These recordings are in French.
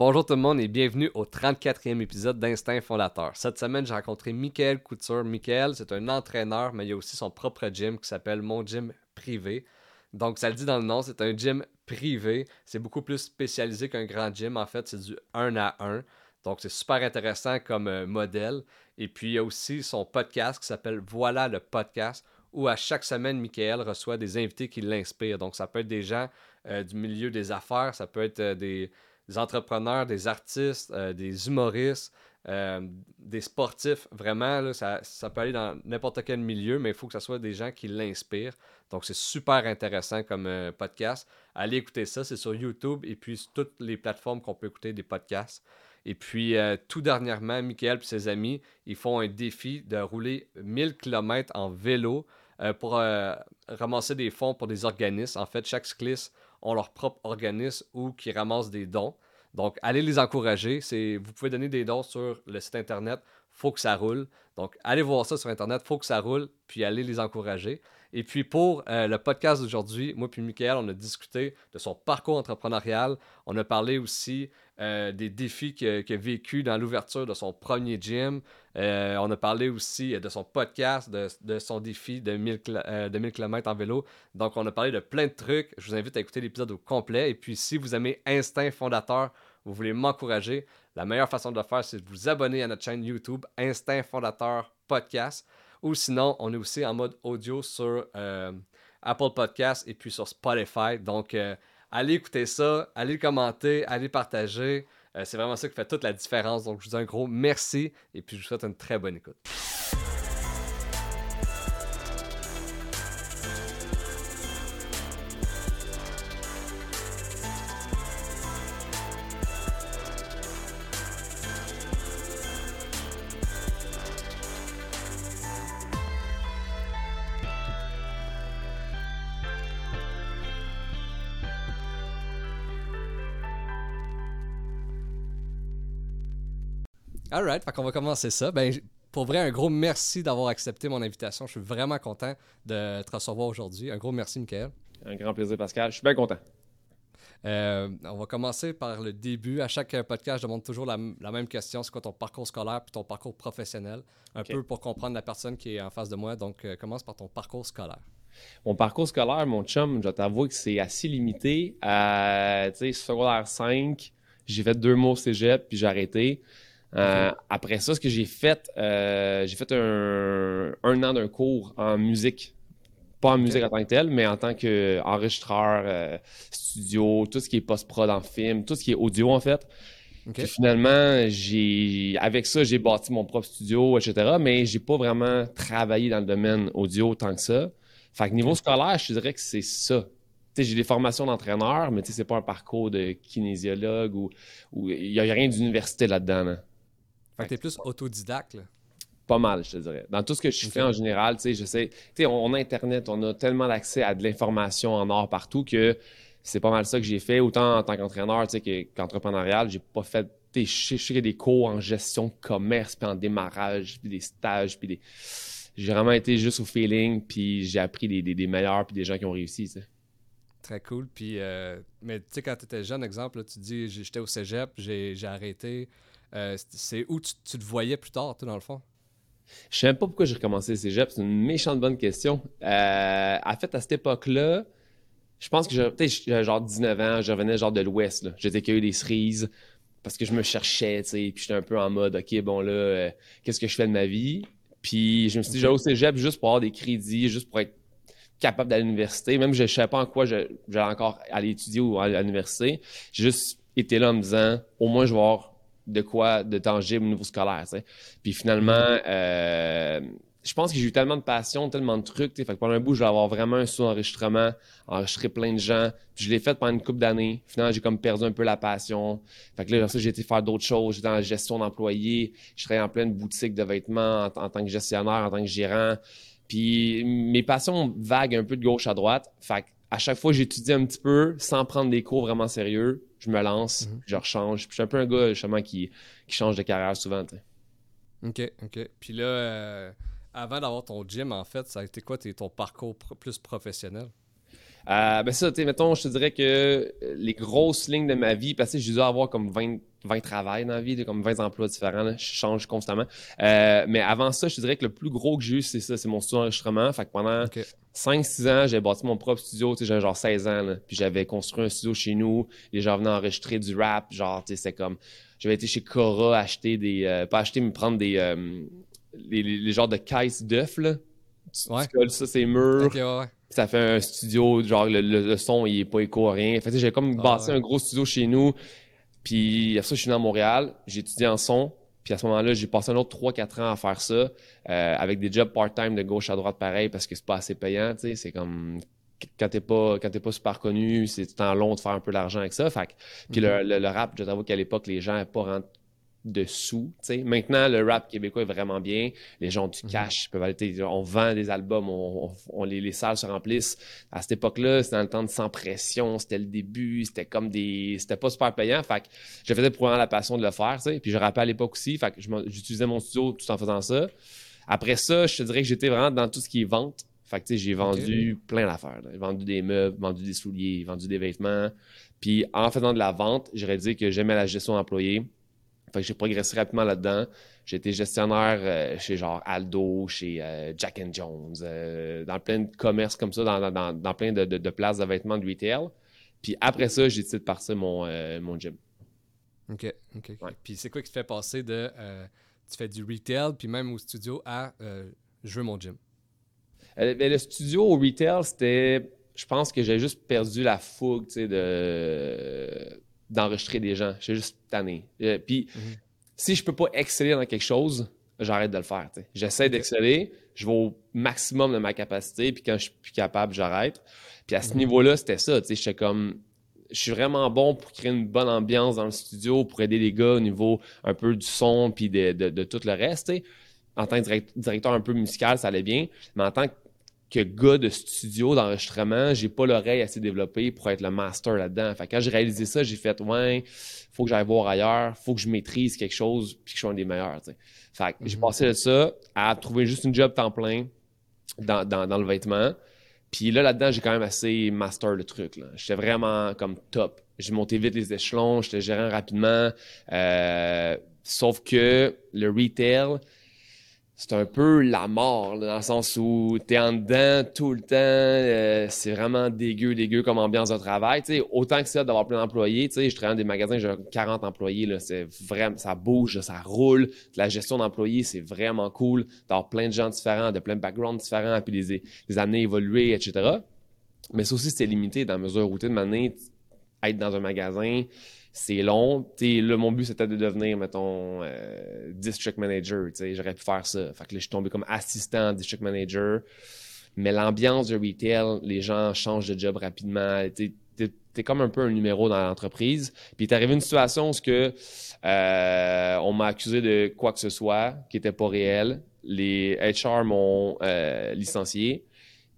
Bonjour tout le monde et bienvenue au 34e épisode d'Instinct Fondateur. Cette semaine, j'ai rencontré Michael Couture. Michael, c'est un entraîneur, mais il a aussi son propre gym qui s'appelle Mon Gym Privé. Donc, ça le dit dans le nom, c'est un gym privé. C'est beaucoup plus spécialisé qu'un grand gym. En fait, c'est du 1 à 1. Donc, c'est super intéressant comme euh, modèle. Et puis, il y a aussi son podcast qui s'appelle Voilà le podcast, où à chaque semaine, Michael reçoit des invités qui l'inspirent. Donc, ça peut être des gens euh, du milieu des affaires, ça peut être euh, des, entrepreneurs, des artistes, des humoristes, des sportifs. Vraiment, ça, ça, peut aller dans n'importe quel milieu, mais il faut que ce soit des gens qui l'inspirent. Donc, c'est super intéressant comme podcast. Allez écouter ça, c'est sur YouTube et puis sur toutes les plateformes qu'on peut écouter des podcasts. Et puis, euh, tout dernièrement, Michael et ses amis, ils font un défi de rouler 1000 km en vélo euh, pour euh, ramasser des fonds pour des organismes. En fait, chaque cycliste a leur propre organisme ou qui ramasse des dons. Donc, allez les encourager. Vous pouvez donner des dons sur le site internet. Faut que ça roule. Donc, allez voir ça sur internet. Faut que ça roule. Puis, allez les encourager. Et puis pour le podcast d'aujourd'hui, moi puis Michael, on a discuté de son parcours entrepreneurial. On a parlé aussi euh, des défis qu'il a, vécu dans l'ouverture de son premier gym. Euh, on a parlé aussi de son podcast, de, son défi de 1000, de km en vélo. Donc, on a parlé de plein de trucs. Je vous invite à écouter l'épisode au complet. Et puis, si vous aimez Instinct Fondateur, vous voulez m'encourager, la meilleure façon de le faire, c'est de vous abonner à notre chaîne YouTube Instinct Fondateur Podcast. Ou sinon, on est aussi en mode audio sur euh, Apple Podcast et puis sur Spotify. Donc, allez écouter ça, allez commenter, allez partager. Euh, c'est vraiment ça qui fait toute la différence. Donc, je vous dis un gros merci et puis je vous souhaite une très bonne écoute. Alright, fait qu'on va commencer ça. Ben, pour vrai, un gros merci d'avoir accepté mon invitation. Je suis vraiment content de te recevoir aujourd'hui. Un gros merci, Michael. Un grand plaisir, Pascal. Je suis bien content. Euh, on va commencer par le début. À chaque podcast, je demande toujours la, même question c'est quoi ton parcours scolaire puis ton parcours professionnel? Un peu pour comprendre la personne qui est en face de moi. Donc, euh, commence par ton parcours scolaire. Mon parcours scolaire, mon chum, je dois t'avouer que c'est assez limité. Euh, tu sais, secondaire 5, j'ai fait deux mots cégep puis j'ai arrêté. Euh, après ça, ce que j'ai fait, euh, j'ai fait un, an d'un cours en musique. Pas en musique en tant que tel, mais en tant qu'enregistreur, euh, studio, tout ce qui est post-prod en film, tout ce qui est audio en fait. Puis finalement, j'ai avec ça, j'ai bâti mon propre studio, etc. Mais j'ai pas vraiment travaillé dans le domaine audio tant que ça. Fait que niveau scolaire, je dirais que c'est ça j'ai des formations d'entraîneur, mais c'est pas un parcours de kinésiologue ou il n'y a rien d'université là-dedans. là dedans fait que t'es plus autodidacte, là. Pas mal, je te dirais. Dans tout ce que je fais en général, tu sais, je sais, tu sais, on, a Internet, on a tellement d'accès à de l'information en or partout que c'est pas mal ça que j'ai fait. Autant en tant qu'entraîneur, tu sais, qu'entrepreneurial, j'ai pas fait des, je des cours en gestion de commerce, puis en démarrage, puis des stages, puis des... J'ai vraiment été juste au feeling, puis j'ai appris des, des, meilleurs, puis des gens qui ont réussi, tu sais. Très cool. Puis, euh, mais tu sais, quand tu étais jeune, exemple, tu dis, j'étais au cégep, j'ai arrêté. Euh, c'est où tu, te voyais plus tard, toi, dans le fond? Je sais même pas pourquoi j'ai recommencé le cégep. C'est une méchante bonne question. Euh, en fait, à cette époque-là, je pense que j'avais genre 19 ans, je revenais genre de l'Ouest. J'étais cueilli des cerises parce que je me cherchais, tu sais, puis j'étais un peu en mode, OK, bon là, euh, qu'est-ce que je fais de ma vie? Puis je me suis dit, j'allais au cégep juste pour avoir des crédits, juste pour être capable d'aller à l'université. Même je ne savais pas en quoi j'allais encore aller étudier ou à l'université. J'ai juste été là en me disant, au moins je vais avoir de quoi de tangible au niveau scolaire. Puis finalement, euh, je pense que j'ai eu tellement de passion, tellement de trucs. Fait que pendant un bout, je vais avoir vraiment un sous-enregistrement, enregistrer plein de gens. Puis je l'ai fait pendant une couple d'années. Finalement, j'ai comme perdu un peu la passion. Fait que là, j'ai été faire d'autres choses. J'étais la gestion d'employés. Je travaillais en pleine boutique de vêtements en, tant que gestionnaire, en tant que gérant. Puis mes passions vaguent un peu de gauche à droite. Fait à chaque fois, j'étudie un petit peu sans prendre des cours vraiment sérieux je me lance, mhm. je rechange. Puis je suis un peu un gars justement qui, qui change de carrière souvent. OK, OK. Puis là, euh, avant d'avoir ton gym, en fait, ça a été quoi ton parcours plus professionnel? Euh, ben ça, tu sais, mettons, je te dirais que les grosses lignes de ma vie, parce que j'ai dû avoir comme 20, 20 travails dans la vie, comme 20 emplois différents, là, je change constamment. Euh, mais avant ça, je te dirais que le plus gros que j'ai eu, c'est ça, c'est mon studio d'enregistrement. Fait que pendant 5-6 ans, j'ai bâti mon propre studio, tu sais, j'avais genre 16 ans, là, puis j'avais construit un studio chez nous, les gens venaient enregistrer du rap, genre, tu sais, c'est comme... J'avais été chez Cora acheter des... Euh, pas acheter, mais prendre des... Euh, les, les, genres de caisses d'œufs, là. Tu, Ouais. tu colles ça, c'est murs. Ouais. Ça fait un studio, genre le, le- le son, il est pas écho, rien. Fait j'ai comme Ah, bâti un gros studio chez nous. Puis après ça, je suis venu à Montréal, j'ai étudié en son. Puis à ce moment-là, j'ai passé un autre 3-4 ans à faire ça, euh, avec des jobs part-time de gauche à droite pareil, parce que c'est pas assez payant, tu sais. C'est comme quand t'es pas quand t'es pas super connu, c'est temps long de faire un peu d'argent avec ça. Fait puis le, le- le rap, je t'avoue qu'à l'époque, les gens n'avaient pas de sous. Maintenant, le rap québécois est vraiment bien. Les gens ont du cash, ils peuvent aller, on vend des albums, on, on- on- les, les salles se remplissent. À cette époque-là, c'était dans le temps de sans pression, c'était le début, c'était comme des. C'était pas super payant. Fait que je faisais vraiment la passion de le faire. Puis je rappais à l'époque aussi. Fait que j'utilisais mon studio tout en faisant ça. Après ça, je te dirais que j'étais vraiment dans tout ce qui est vente. Fait que tu sais, j'ai vendu plein d'affaires. J'ai vendu des meubles, vendu des souliers, vendu des vêtements. Puis en faisant de la vente, j'aurais dit que j'aimais la gestion d'employés. Fait que j'ai progressé rapidement là-dedans. J'ai été gestionnaire euh, chez genre Aldo, chez euh, Jack and Jones, euh, dans plein de commerces comme ça, dans, dans- dans, dans plein de, de- de places de vêtements de retail. Puis après ça, j'ai décidé de partir mon, mon gym. Ok, ok. Ouais. Puis c'est quoi qui te fait passer de. tu fais du retail, puis même au studio, à je veux mon gym? Ben, le studio au retail, c'était. Je pense que j'ai juste perdu la fougue, tu sais, de d'enregistrer des gens. J'ai juste tanné. Euh, Puis Mhm. si je peux pas exceller dans quelque chose, j'arrête de le faire. J'essaie d'exceller, je vais au maximum de ma capacité, puis quand je suis plus capable, j'arrête. Puis à ce Mhm. niveau-là, c'était ça. J'étais comme. Je suis vraiment bon pour créer une bonne ambiance dans le studio, pour aider les gars au niveau un peu du son, puis de, de- de tout le reste. En tant que direct- directeur un peu musical, ça allait bien. Mais en tant que que gars de studio, d'enregistrement, j'ai pas l'oreille assez développée pour être le master là-dedans. Fait que quand j'ai réalisé ça, j'ai fait ouais, faut que j'aille voir ailleurs, faut que je maîtrise quelque chose puis que je sois un des meilleurs. tu sais. Fait que j'ai Mhm. passé de ça à trouver juste une job temps plein dans, dans, dans le vêtement. Puis là, là-dedans, j'ai quand même assez master le truc. J'étais vraiment comme top. J'ai monté vite les échelons, j'étais gérant rapidement. Euh, sauf que le retail, c'est un peu la mort, là, dans le sens où t'es en dedans tout le temps. euh, c'est vraiment dégueu, dégueu comme ambiance de travail. Tu sais, autant que ça d'avoir plein d'employés. Je travaille dans des magasins, j'ai 40 employés. C'est vraiment, ça bouge, ça roule. La gestion d'employés, c'est vraiment cool. D'avoir plein de gens différents, de plein de backgrounds différents, puis les, les amener évoluer, etc. Mais ça aussi, c'est limité dans la mesure où, tu de manière, être dans un magasin, c'est long. Tu sais, là, mon but, c'était de devenir, mettons, euh, district manager. J'aurais pu faire ça. Fait que là, je suis tombé comme assistant district manager. Mais l'ambiance de retail, les gens changent de job rapidement. Tu es, t'es comme un peu un numéro dans l'entreprise. Puis est arrivé une situation où que, euh, on m'a accusé de quoi que ce soit qui était pas réel. Les HR m'ont euh, licencié.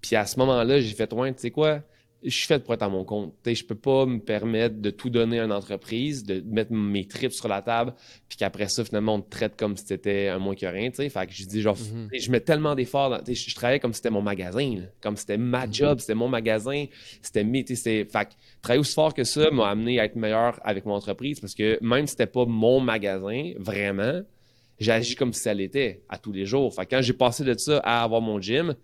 Puis à ce moment-là, j'ai fait, ouais, tu sais quoi? Je suis fait pour être à mon compte. Sais, je peux pas me permettre de tout donner à une entreprise, de mettre mes tripes sur la table, puis qu'après ça, finalement, on te traite comme si c'était un moins que rien. Fait que je dis, genre, Mhm. je mets tellement d'efforts. dans- Je, je travaillais comme si c'était mon magasin, là. comme si c'était ma Mhm. job, c'était mon magasin, c'était mes. Fait que travailler aussi fort que ça m'a amené à être meilleur avec mon entreprise parce que même si c'était pas mon magasin, vraiment, j'ai agi comme si ça l'était à tous les jours. Fait que quand j'ai passé de ça à avoir mon gym,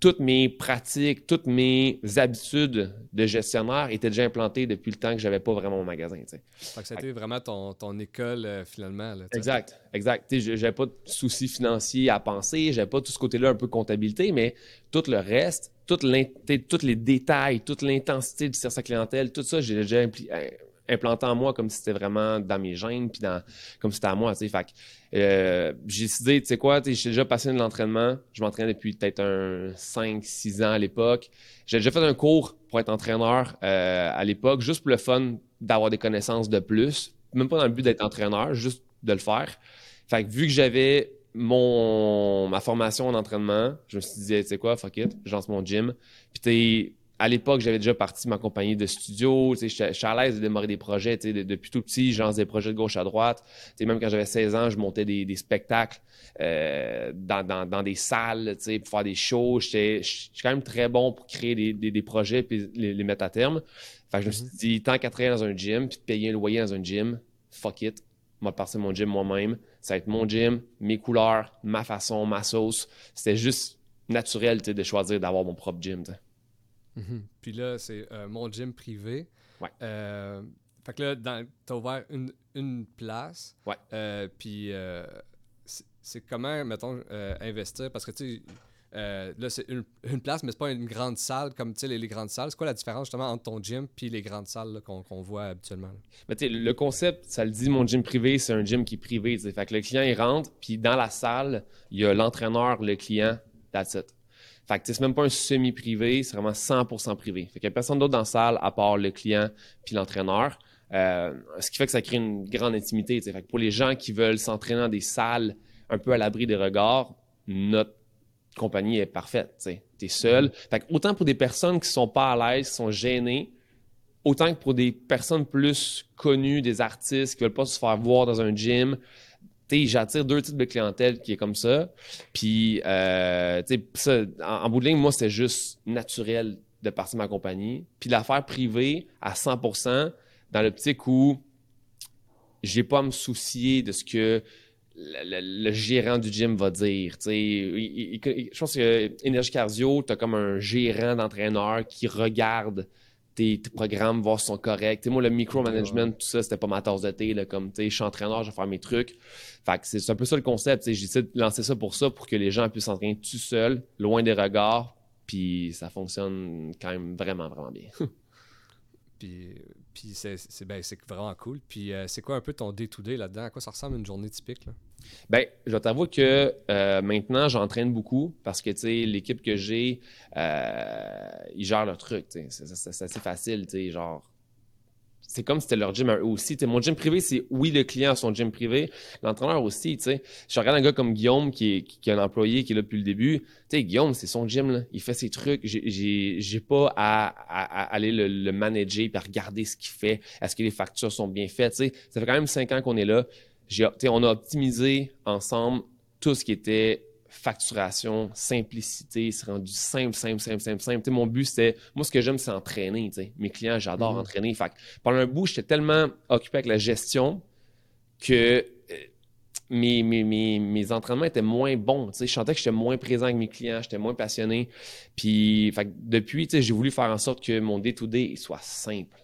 toutes mes pratiques, toutes mes habitudes de gestionnaire étaient déjà implantées depuis le temps que j'avais pas vraiment mon magasin. tu sais. Fait que ça a été vraiment ton, ton école euh, finalement. Là. Exact, exact. J'avais pas de soucis financiers à penser, j'avais pas tout ce côté-là un peu comptabilité, mais tout le reste, tous les détails, toute l'intensité du service à clientèle, tout ça, j'ai déjà impli- euh, implanté en moi comme si c'était vraiment dans mes gènes, puis dans, comme si c'était à moi. tu sais. Fait euh, j'ai décidé, tu sais quoi, tu sais, j'ai déjà passé de l'entraînement. Je m'entraînais depuis peut-être un 5-6 ans à l'époque. J'ai déjà fait un cours pour être entraîneur euh, à l'époque, juste pour le fun d'avoir des connaissances de plus. Même pas dans le but d'être entraîneur, juste de le faire. Fait que vu que j'avais mon ma formation en entraînement, je me suis dit, tu sais quoi, fuck it, je lance mon gym. Puis à l'époque, j'avais déjà parti ma compagnie de studio. Je suis à l'aise de démarrer des projets. depuis tout petit, je lance des projets de gauche à droite. même quand j'avais 16 ans, je montais des, spectacles euh, dans, des salles pour faire des shows. Je suis quand même très bon pour créer des, projets et les, mettre à terme. Fait je me suis mm-hmm. dit, tant qu'à travailler dans un gym puis de payer un loyer dans un gym, fuck it. Moi, passer mon gym moi-même. Ça va être mon gym, mes couleurs, ma façon, ma sauce. C'était juste naturel de choisir d'avoir mon propre gym. Mhm. Puis là, c'est euh, mon gym privé. Ouais. Euh, fait que là, t'as ouvert une, une place. Ouais. Euh, puis c'est comment, mettons, investir? Parce que tu sais, là, c'est une, une, place, mais c'est pas une grande salle comme les, les grandes salles. C'est quoi la différence justement entre ton gym puis les grandes salles qu'on voit habituellement? Mais le concept, ça le dit, mon gym privé, c'est un gym qui est privé. Fait que le client, il rentre, puis dans la salle, il y a l'entraîneur, le client, that's it. Fait que c'est même pas un semi-privé, c'est vraiment 100% privé. Fait qu'il n'y a personne d'autre dans la salle à part le client puis l'entraîneur. Euh, ce qui fait que ça crée une grande intimité. Fait que pour les gens qui veulent s'entraîner dans des salles un peu à l'abri des regards, notre compagnie est parfaite. Tu es seul. Fait que autant pour des personnes qui sont pas à l'aise, qui sont gênées, autant que pour des personnes plus connues, des artistes qui veulent pas se faire voir dans un gym, j'attire deux types de clientèle qui est comme ça. Puis, euh, ça, en, bout de ligne, moi, c'était juste naturel de partir ma compagnie. Puis l'affaire privée à 100% dans l'optique où j'ai pas à me soucier de ce que le, gérant du gym va dire. je pense que Énergie Cardio, tu as comme un gérant d'entraîneur qui regarde tes, programmes, voir si sont corrects. moi, le micromanagement, tout ça, c'était pas ma tasse de thé. Là, comme, je suis entraîneur, je vais faire mes trucs. Fait c'est un peu ça le concept. J'essaie de lancer ça pour ça, pour que les gens puissent s'entraîner tout seuls, loin des regards. Puis ça fonctionne quand même vraiment, vraiment bien. puis, puis c'est, ben, vraiment cool. Puis euh, c'est quoi un peu ton day-to-day là-dedans? À quoi ça ressemble une journée typique? Ben, je t'avoue que euh, maintenant, j'entraîne beaucoup parce que, l'équipe que j'ai, euh, ils gèrent leur truc, C'est assez facile, genre c'est comme si c'était leur gym aussi. mon gym privé, c'est oui, le client a son gym privé, l'entraîneur aussi. sais. Je regarde un gars comme Guillaume qui est, qui, un employé qui est là depuis le début. sais, Guillaume, c'est son gym, là. il fait ses trucs. J'ai pas à, aller le, manager et à regarder ce qu'il fait. Est-ce que les factures sont bien faites? Ça fait quand même cinq ans qu'on est là on a optimisé ensemble tout ce qui était facturation, simplicité, c'est rendu simple, simple, simple, simple, simple. mon but, c'était, moi, ce que j'aime, c'est entraîner. Mes clients, j'adore mm-hmm. entraîner. Fait pendant un bout, j'étais tellement occupé avec la gestion que euh, mes, mes, entraînements étaient moins bons. Je sentais que j'étais moins présent avec mes clients, j'étais moins passionné. Puis, fait depuis, j'ai voulu faire en sorte que mon day-to-day soit simple.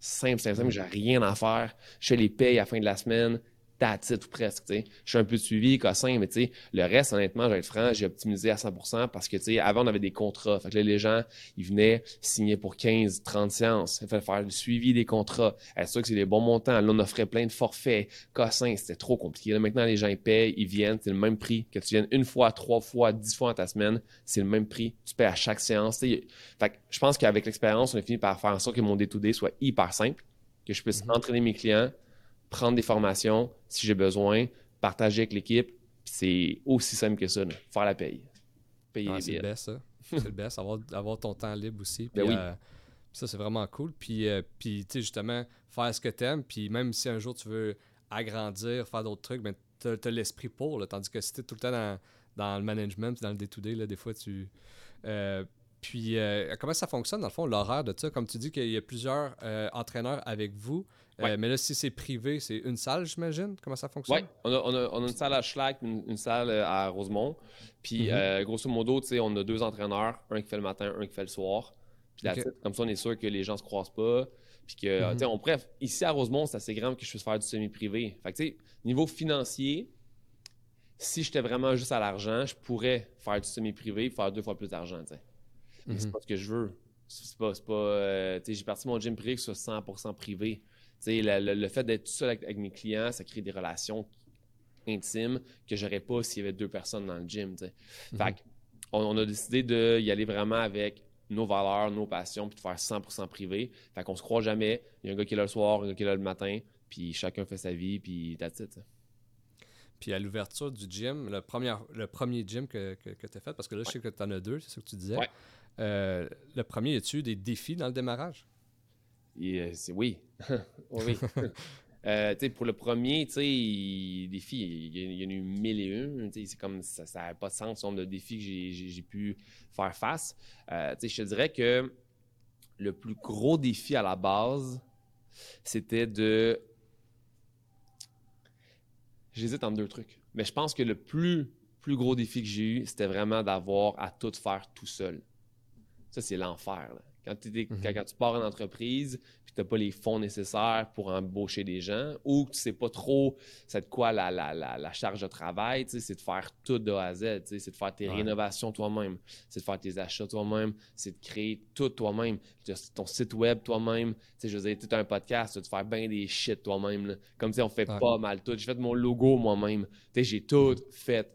Simple, simple, simple. J'ai rien à faire. Je les paye à la fin de la semaine that's ou presque. Je suis un peu suivi, cossin, mais le reste, honnêtement, je vais être franc, j'ai optimisé à 100% parce que avant, on avait des contrats. Fait que les gens, ils venaient signer pour 15, 30 séances. Il fallait faire le suivi des contrats. Être sûr que c'est des bons montants. Là, on offrait plein de forfaits. Cossin, c'était trop compliqué. maintenant, les gens, ils payent, ils viennent, c'est le même prix. Que tu viennes une fois, trois fois, dix fois dans ta semaine, c'est le même prix. Tu payes à chaque séance. Fait que je pense qu'avec l'expérience, on a fini par faire en sorte que mon day-to-day soit hyper simple, que je puisse mm-hmm. entraîner mes clients, prendre des formations si j'ai besoin, partager avec l'équipe. C'est aussi simple que ça, faire la paye. Payer ah, C'est le best, ça. c'est le best, avoir, avoir, ton temps libre aussi. Ben oui. Euh, ça, c'est vraiment cool. Puis, euh, puis tu sais, justement, faire ce que tu aimes. Puis même si un jour tu veux agrandir, faire d'autres trucs, ben, tu as, l'esprit pour. tandis que si tu es tout le temps dans, dans le management, dans le day-to-day, des fois, tu. Euh, puis, comment ça fonctionne, dans le fond, l'horaire de ça? Comme tu dis qu'il y a plusieurs entraîneurs avec vous. Euh, mais là, si c'est privé, c'est une salle, j'imagine? Comment ça fonctionne? Oui, on a, on, a, on a, une salle à Schlag, une, une salle euh, à Rosemont. Puis, mhm. euh, grosso modo, on a deux entraîneurs, un qui fait le matin, un qui fait le soir. Puis, comme ça, on est sûr que les gens se croisent pas. Puis que, mhm. on bref, ici à Rosemont, c'est assez grand que je puisse faire du semi-privé. Fait que, tu sais, niveau financier, si j'étais vraiment juste à l'argent, je pourrais faire du semi-privé et faire deux fois plus d'argent, tu sais. Mais c'est mhm. pas ce que je veux. C'est pas, pas sais, j'ai parti mon gym privé sur 100% privé le, fait d'être tout seul avec, mes clients, ça crée des relations intimes que j'aurais pas s'il y avait deux personnes dans le gym. Mhm. Fait on, a décidé d'y aller vraiment avec nos valeurs, nos passions, puis de faire 100% privé. Fait qu'on se croit jamais. Il y a un gars qui est là le soir, un gars qui est là le matin, puis chacun fait sa vie, puis that's it. Puis à l'ouverture du gym, le premier, le premier gym que, que, tu as fait, parce que là, je sais que tu en as deux, c'est ce que tu disais. Euh, le premier, y a-tu des défis dans le démarrage? Et, oui. oui. Euh, pour le premier, les défis, il y, en a eu mille et un. C'est comme ça n'a pas de sens le nombre de défis que j'ai pu faire face. Euh, je te dirais que le plus gros défi à la base, c'était de. J'hésite entre deux trucs. Mais je pense que le plus, plus gros défi que j'ai eu, c'était vraiment d'avoir à tout faire tout seul. Ça, c'est l'enfer. Quand, mhm. quand, tu pars en entreprise, puis tu n'as pas les fonds nécessaires pour embaucher des gens, ou que tu sais pas trop c'est de quoi la, la, la, charge de travail, c'est de faire tout de A à Z, c'est de faire tes rénovations toi-même, c'est de faire tes achats toi-même, c'est de créer tout toi-même, ton site web toi-même. Je veux dire, tu as un podcast, tu te faire bien des shit toi-même. Comme si on fait pas mal tout. J'ai fait mon logo moi-même. J'ai tout fait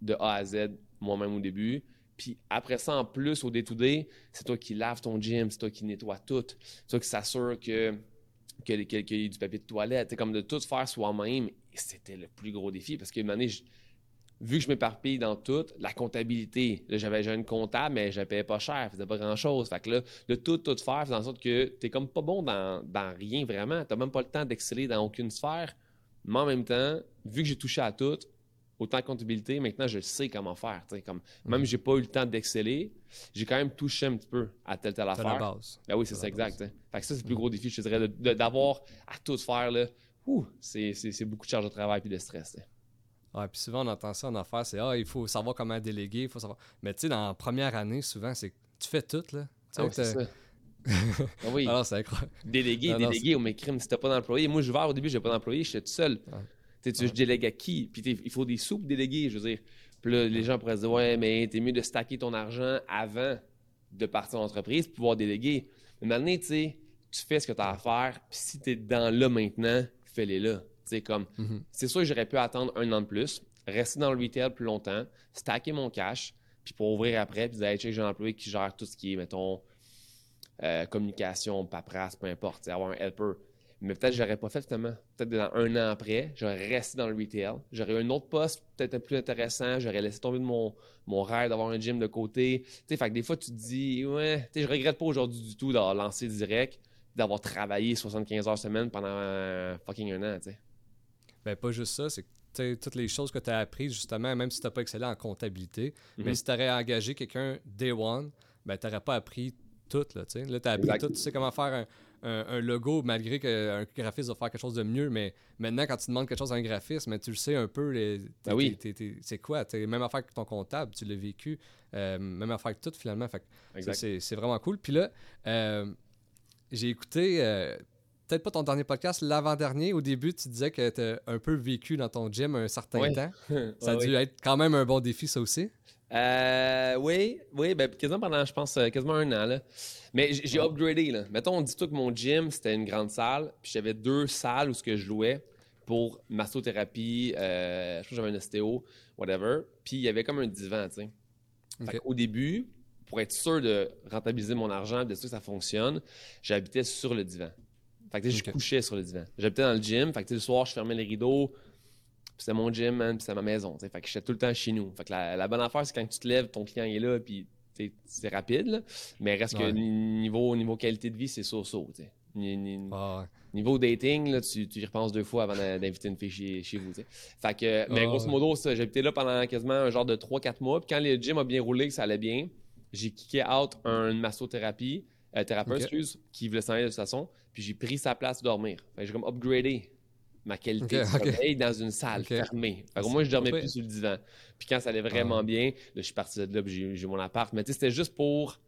de A à Z moi-même au début. Puis après ça, en plus, au day-to-day, c'est toi qui laves ton gym, c'est toi qui nettoie tout, c'est toi qui s'assure que qu'il y ait du papier de toilette. C'est comme de tout faire soi-même. C'était le plus gros défi parce que, donné, vu que je m'éparpille dans tout, la comptabilité, j'avais une comptable, mais je ne payais pas cher, je faisais pas grand-chose. Fait que là, de tout, tout faire, fait en sorte que tu n'es comme pas bon dans, dans rien vraiment. Tu n'as même pas le temps d'exceller dans aucune sphère. Mais en même temps, vu que j'ai touché à tout, autant de comptabilité, maintenant je sais comment faire. Comme, Même si je n'ai pas eu le temps d'exceller, j'ai quand même touché un petit peu à telle telle affaire. la base. Ben oui, c'est ça, exact. Fait que ça, c'est le plus gros défi, je te dirais, d'avoir à tout faire. Là, c'est beaucoup de charge de travail et de stress. Ouais, puis souvent on entend ça en affaires, c'est ah, il faut savoir comment déléguer, il faut savoir. Mais tu sais, dans la première année, souvent, c'est tu fais tout, là. Ah, c'est ça. ah oui. Alors, c'est incroyable. Déléguer, déléguer, au mes crimes, si t'as pas d'employé. Moi, je vais au début, j'ai pas d'employé, j'étais tout seul. Tu sais, je délègue à qui? Puis il faut des sous pour déléguer, je veux dire. Puis là, les gens pourraient se dire, ouais, mais t'es mieux de stacker ton argent avant de partir en entreprise pour pouvoir déléguer. Mais maintenant, tu sais, tu fais ce que tu as à faire, puis si tu es dans là maintenant, fais-les là. comme, mm-hmm. c'est sûr que j'aurais pu attendre un an de plus, rester dans le retail plus longtemps, stacker mon cash, puis pour ouvrir après, puis dire, hey, j'ai un employé qui gère tout ce qui est, mettons, euh, communication, paperasse, peu importe, avoir un helper. Mais peut-être que j'aurais pas fait justement. Peut-être dans un an après, j'aurais resté dans le retail. J'aurais eu un autre poste peut-être plus intéressant. J'aurais laissé tomber de mon, mon rêve d'avoir un gym de côté. Tu sais, fait que des fois, tu te dis, ouais, tu je regrette pas aujourd'hui du tout d'avoir lancé direct, d'avoir travaillé 75 heures semaine pendant fucking un an, tu sais. Ben, pas juste ça, c'est que toutes les choses que tu as apprises, justement, même si tu n'as pas excellé en comptabilité, mais mhm. si tu aurais engagé quelqu'un day one, ben, tu n'aurais pas appris tout. Là, là tu as appris tout. Tu sais comment faire un, un, logo, malgré qu'un graphiste va faire quelque chose de mieux. Mais maintenant, quand tu demandes quelque chose à un graphiste, mais tu le sais un peu. Les, ben oui. c'est quoi? Même affaire que ton comptable, tu l'as vécu. Euh, même affaire que tout, finalement. c'est vraiment cool. Puis là, euh, j'ai écouté. Euh, peut-être pas ton dernier podcast, l'avant-dernier. Au début, tu disais que tu un peu vécu dans ton gym un certain temps. Ça a dû être quand même un bon défi, ça aussi. Euh, oui, oui, ben, quasiment pendant, je pense, euh, quasiment un an. Là. Mais j'ai upgradé. Là. Mettons, on dit tout que mon gym, c'était une grande salle, puis j'avais deux salles où ce que je louais pour massothérapie, euh, je pense que j'avais un ostéo, whatever. Puis il y avait comme un divan, tu sais. Au début, pour être sûr de rentabiliser mon argent, de sûr que ça fonctionne, j'habitais sur le divan. Fait que je couchais sur le divan. J'habitais dans le gym, fait que le soir, je fermais les rideaux, c'était mon gym, man, puis c'était ma maison. Fait que j'étais tout le temps chez nous. Fait que la, bonne affaire, c'est quand tu te lèves, ton client est là, puis c'est rapide, là. mais reste que niveau, niveau qualité de vie, c'est so-so. Ah, niveau dating, là, tu, tu y repenses deux fois avant d'inviter une fille chez, vous. Fait que, mais ah, grosso modo, j'habitais là pendant quasiment un genre de 3-4 mois. Puis quand le gym a bien roulé, que ça allait bien, j'ai kické out un massothérapie, euh, thérapeute, excuse, qui voulait s'en aller de toute façon. Puis j'ai pris sa place dormir. Fait j'ai comme upgradé ma qualité de sommeil dans une salle fermée. Fait moi, je dormais plus sur le divan. Puis quand ça allait vraiment ah. bien, là, je suis parti de là, puis j'ai mon appart. Mais tu sais, c'était juste pour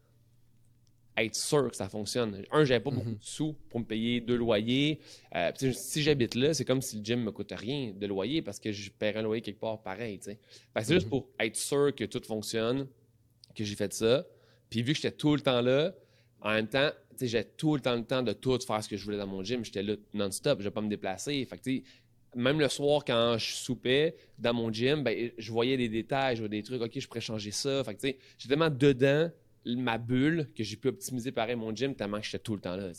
être sûr que ça fonctionne. Un, j'avais pas beaucoup mhm. de sous pour me payer deux loyers. Euh, si j'habite là, c'est comme si le gym me coûte rien de loyer parce que je paierais un loyer quelque part pareil. c'est juste mhm. pour être sûr que tout fonctionne que j'ai fait ça. Puis vu que j'étais tout le temps là, en même temps, j'ai tout le temps le temps de tout faire ce que je voulais dans mon gym. J'étais là non-stop, je vais pas me déplacer. Fait même le soir, quand je soupais dans mon gym, ben, je voyais des détails, je voyais des trucs, OK, je pourrais changer ça. Fait que, j'ai tellement dedans ma bulle que j'ai pu optimiser pareil mon gym tellement que j'étais tout le temps là.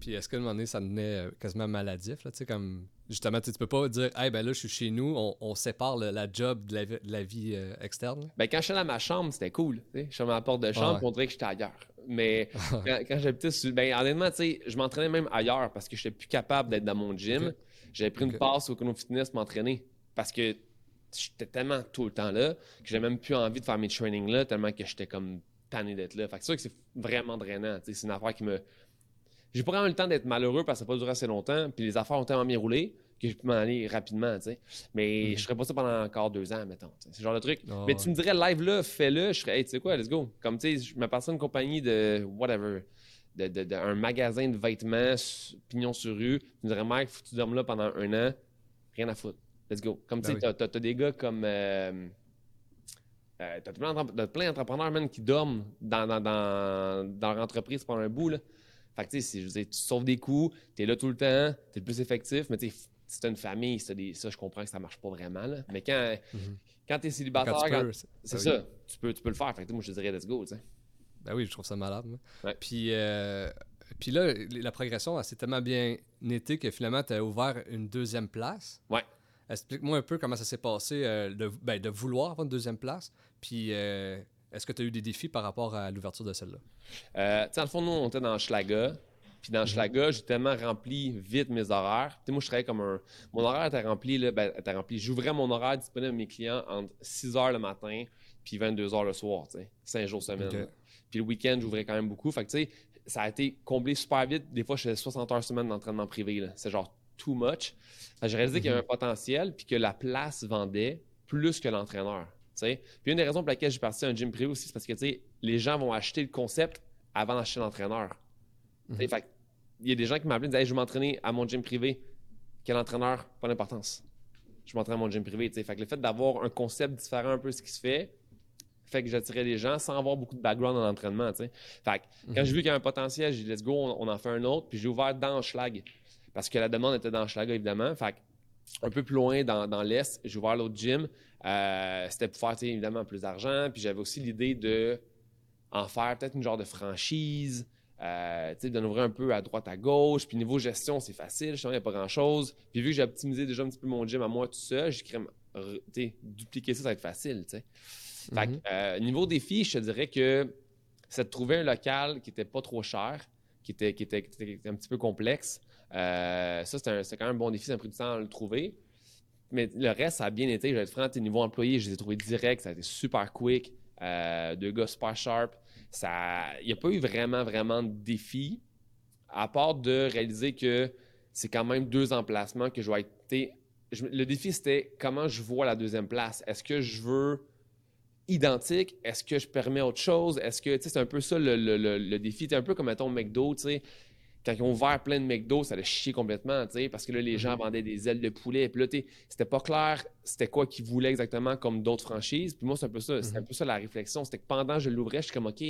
Puis est-ce que un moment donné, ça devenait euh, quasiment maladif, là, comme Justement, tu peux pas dire, hey, ben là, je suis chez nous, on, sépare la job de la, vie euh, externe. Ben, quand je suis dans ma chambre, c'était cool. Je suis à ma porte de chambre, on dirait que j'étais ailleurs. Mais quand, j'habitais ben, honnêtement, tu sais, je m'entraînais même ailleurs parce que je n'étais plus capable d'être dans mon gym. J'avais pris une passe au Chrono Fitness m'entraîner parce que j'étais tellement tout le temps là que j'ai même plus envie de faire mes trainings là tellement que j'étais comme tanné d'être là. Fait que c'est sûr que c'est vraiment drainant. C'est une affaire qui me j'ai pas vraiment le temps d'être malheureux parce que ça n'a pas duré assez longtemps. Puis les affaires ont tellement bien roulé que je peux m'en aller rapidement, tu sais. Mais mhm. je serais pas ça pendant encore deux ans, mettons. C'est genre de truc. Ah mais tu me dirais, live là, fais-le. Je serais, hey, tu sais quoi, let's go. Comme, tu sais, je m'appartiens à une compagnie de whatever. De, de, un magasin de vêtements, pignon sur rue. Tu me dirais, Mike, faut que tu dormes là pendant un an. Rien à foutre. Let's go. Comme, tu sais, ben t'as, des gars comme. Euh, euh, t'as plein d'entrepreneurs, même, qui dorment dans, dans, dans, dans leur entreprise pendant un bout, là. Fait que, tu sais, tu sauves des coûts, tu es là tout le temps, tu es plus effectif, mais tu sais, si tu une famille, des, ça, je comprends que ça marche pas vraiment. Là. Mais quand, mhm. quand tu es célibataire, c'est ça, tu, peux, tu peux le faire. Fait que, moi, je te dirais, let's go, tu sais. Ben oui, je trouve ça malade. Puis, euh, puis là, la progression, s'est tellement bien été que finalement, tu as ouvert une deuxième place. Ouais. Explique-moi un peu comment ça s'est passé euh, de, ben, de, vouloir avoir une deuxième place. Puis, euh, est-ce que tu as eu des défis par rapport à l'ouverture de celle-là? Euh, dans le fond, nous, on était dans Schlaga. Puis dans mhm. Schlaga, j'ai tellement rempli vite mes horaires. moi, je travaillais comme un. Mon horaire était rempli, là, ben, était rempli. J'ouvrais mon horaire disponible à mes clients entre 6 h le matin puis 22 h le soir, tu sais. 5 jours semaine. Puis le week-end, j'ouvrais quand même beaucoup. Fait que, tu sais, ça a été comblé super vite. Des fois, je faisais 60 heures semaine d'entraînement privé. C'est genre too much. J'ai réalisé qu'il y avait mhm. un potentiel puis que la place vendait plus que l'entraîneur. Puis une des raisons pour laquelle j'ai parti à un gym privé aussi, c'est parce que les gens vont acheter le concept avant d'acheter l'entraîneur. Mhm. Il y a des gens qui m'appellent et disent Je vais m'entraîner à mon gym privé. Quel entraîneur? Pas d'importance. Je m'entraîne à mon gym privé. Fait que le fait d'avoir un concept différent un peu de ce qui se fait, fait que j'attirais les gens sans avoir beaucoup de background en entraînement. Fait quand mhm. j'ai vu qu'il y a un potentiel, j'ai dit let's go, on, en fait un autre. Puis j'ai ouvert dans Schlag. Parce que la demande était dans Schlag, évidemment. Fait un peu plus loin dans, dans l'Est, j'ai ouvert l'autre gym. Euh, c'était pour faire évidemment plus d'argent. Puis j'avais aussi l'idée de en faire peut-être une genre de franchise, euh, d'en ouvrir un peu à droite à gauche. Puis niveau gestion, c'est facile, je il n'y a pas grand-chose. Puis vu que j'ai optimisé déjà un petit peu mon gym à moi tout seul, j'ai créé, dupliquer ça, ça va être facile. Fait mm-hmm. euh, niveau défi, je te dirais que c'est de trouver un local qui n'était pas trop cher, qui était, qui était, un petit peu complexe. ça, c'est quand même un bon défi, ça a pris du temps à le trouver. Mais le reste, ça a bien été. Je vais être franc, tes niveaux employés, je les ai trouvés directs. Ça a été super quick. Euh, deux gars super sharp. Il n'y a pas eu vraiment, vraiment de défi, à part de réaliser que c'est quand même deux emplacements que je vais être. le défi, c'était comment je vois la deuxième place. Est-ce que je veux identique? Est-ce que je permets autre chose? Est-ce que, c'est un peu ça le, le, le, défi. C'est un peu comme, mettons, McDo, tu sais quand ils ont ouvert plein de McDo, ça allait chier complètement, tu sais, parce que là, les gens mhm. vendaient des ailes de poulet. Puis là, c'était pas clair c'était quoi qu'ils voulaient exactement comme d'autres franchises. Puis moi, c'est un peu ça, c'est un mhm. peu ça la réflexion. C'était que pendant que je l'ouvrais, je suis comme, OK,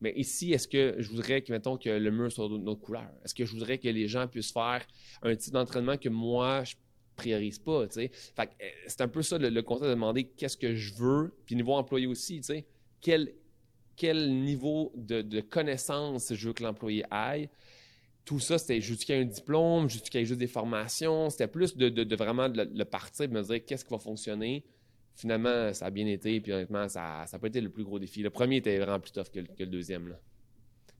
mais ici, est-ce que je voudrais que, mettons, que le mur soit d'une autre couleur? Est-ce que je voudrais que les gens puissent faire un type d'entraînement que moi, je priorise pas, tu sais? Fait que euh, c'est un peu ça le, concept de demander qu'est-ce que je veux, puis niveau employé aussi, tu sais. Quel, quel niveau de, de connaissance je veux que l'employé aille tout ça, c'était juste un diplôme, juste juste des formations. C'était plus de, vraiment de le, partir, de me dire qu'est-ce qui va fonctionner. Finalement, ça a bien été, puis honnêtement, ça n'a pas été le plus gros défi. Le premier était vraiment plus tough que, le deuxième.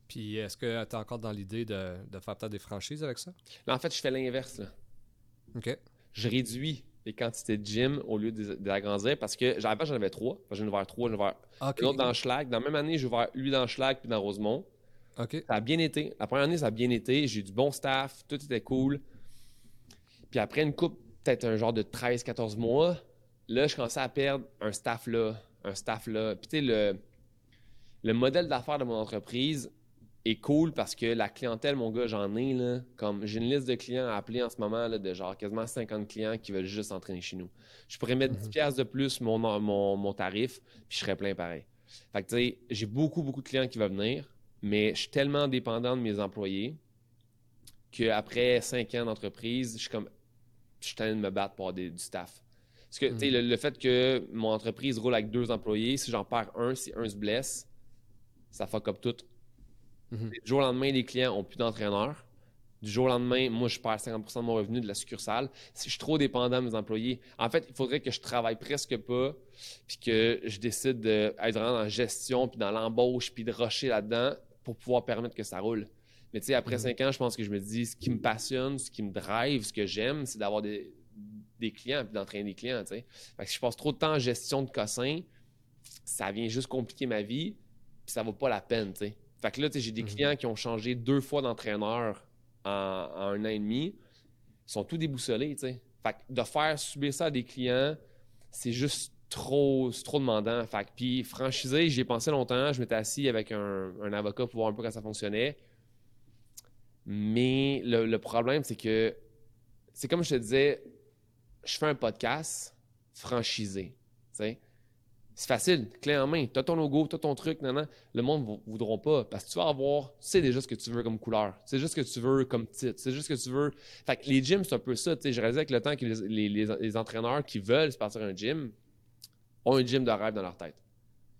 Puis est-ce que tu es encore dans l'idée de, faire peut-être des franchises avec ça? en fait, je fais l'inverse. OK. Je réduis les quantités de gym au lieu d'agrandir parce que avant, j'en avais trois. J'en ai ouvert trois, j'en ai ouvert okay. l'autre dans Schlag. Dans la même année, j'ai ouvert lui dans Schlag puis dans Rosemont. Ça a bien été. La première année, ça a bien été. J'ai eu du bon staff, tout était cool. Puis après une coupe, peut-être un genre de 13-14 mois, là, je commençais à perdre un staff là, un staff là. Puis tu sais, le, le modèle d'affaires de mon entreprise est cool parce que la clientèle, mon gars, j'en ai là. Comme j'ai une liste de clients à appeler en ce moment là, de genre quasiment 50 clients qui veulent juste s'entraîner chez nous. Je pourrais mettre 10 mhm. de plus mon, mon, mon tarif, puis je serais plein pareil. Fait que tu sais, j'ai beaucoup, beaucoup de clients qui veulent venir. Mais je suis tellement dépendant de mes employés qu'après cinq ans d'entreprise, je suis comme je suis train de me battre pour avoir du staff. Parce que mm. le, fait que mon entreprise roule avec deux employés, si j'en perds un, si un se blesse, ça fuck up tout. Mm-hmm. Du jour au lendemain, les clients n'ont plus d'entraîneur. Du jour au lendemain, moi, je perds 50% de mon revenu de la succursale. Si je suis trop dépendant de mes employés, en fait, il faudrait que je travaille presque pas, puis que je décide d'être vraiment dans la gestion, puis dans l'embauche, puis de rusher là-dedans pour pouvoir permettre que ça roule. Mais tu sais, après Mhm. cinq ans, je pense que je me dis, ce qui me passionne, ce qui me drive, ce que j'aime, c'est d'avoir des, des clients, puis d'entraîner des clients, tu sais. Fait que si je passe trop de temps en gestion de cossin, ça vient juste compliquer ma vie, puis ça vaut pas la peine, tu sais. Fait que là, tu sais, j'ai des Mhm. clients qui ont changé deux fois d'entraîneur en, en un an et demi. Ils sont tous déboussolés, tu sais. Fait que de faire subir ça à des clients, c'est juste trop, trop demandant. Puis franchisé, j'y pensé longtemps. Je m'étais assis avec un, avocat pour voir un peu comment ça fonctionnait. Mais le, problème, c'est que, c'est comme je te disais, je fais un podcast franchisé. C'est facile, clé en main. Tu as ton logo, tu as ton truc, non. Le monde ne voudront pas parce que tu vas avoir, tu sais déjà ce que tu veux comme couleur, tu sais juste ce que tu veux comme titre, c'est juste ce que tu veux. Fait que les gyms, c'est un peu ça. Tu sais, j'ai réalisé avec le temps que les entraîneurs qui veulent se partir un gym ont un gym de rêve dans leur tête.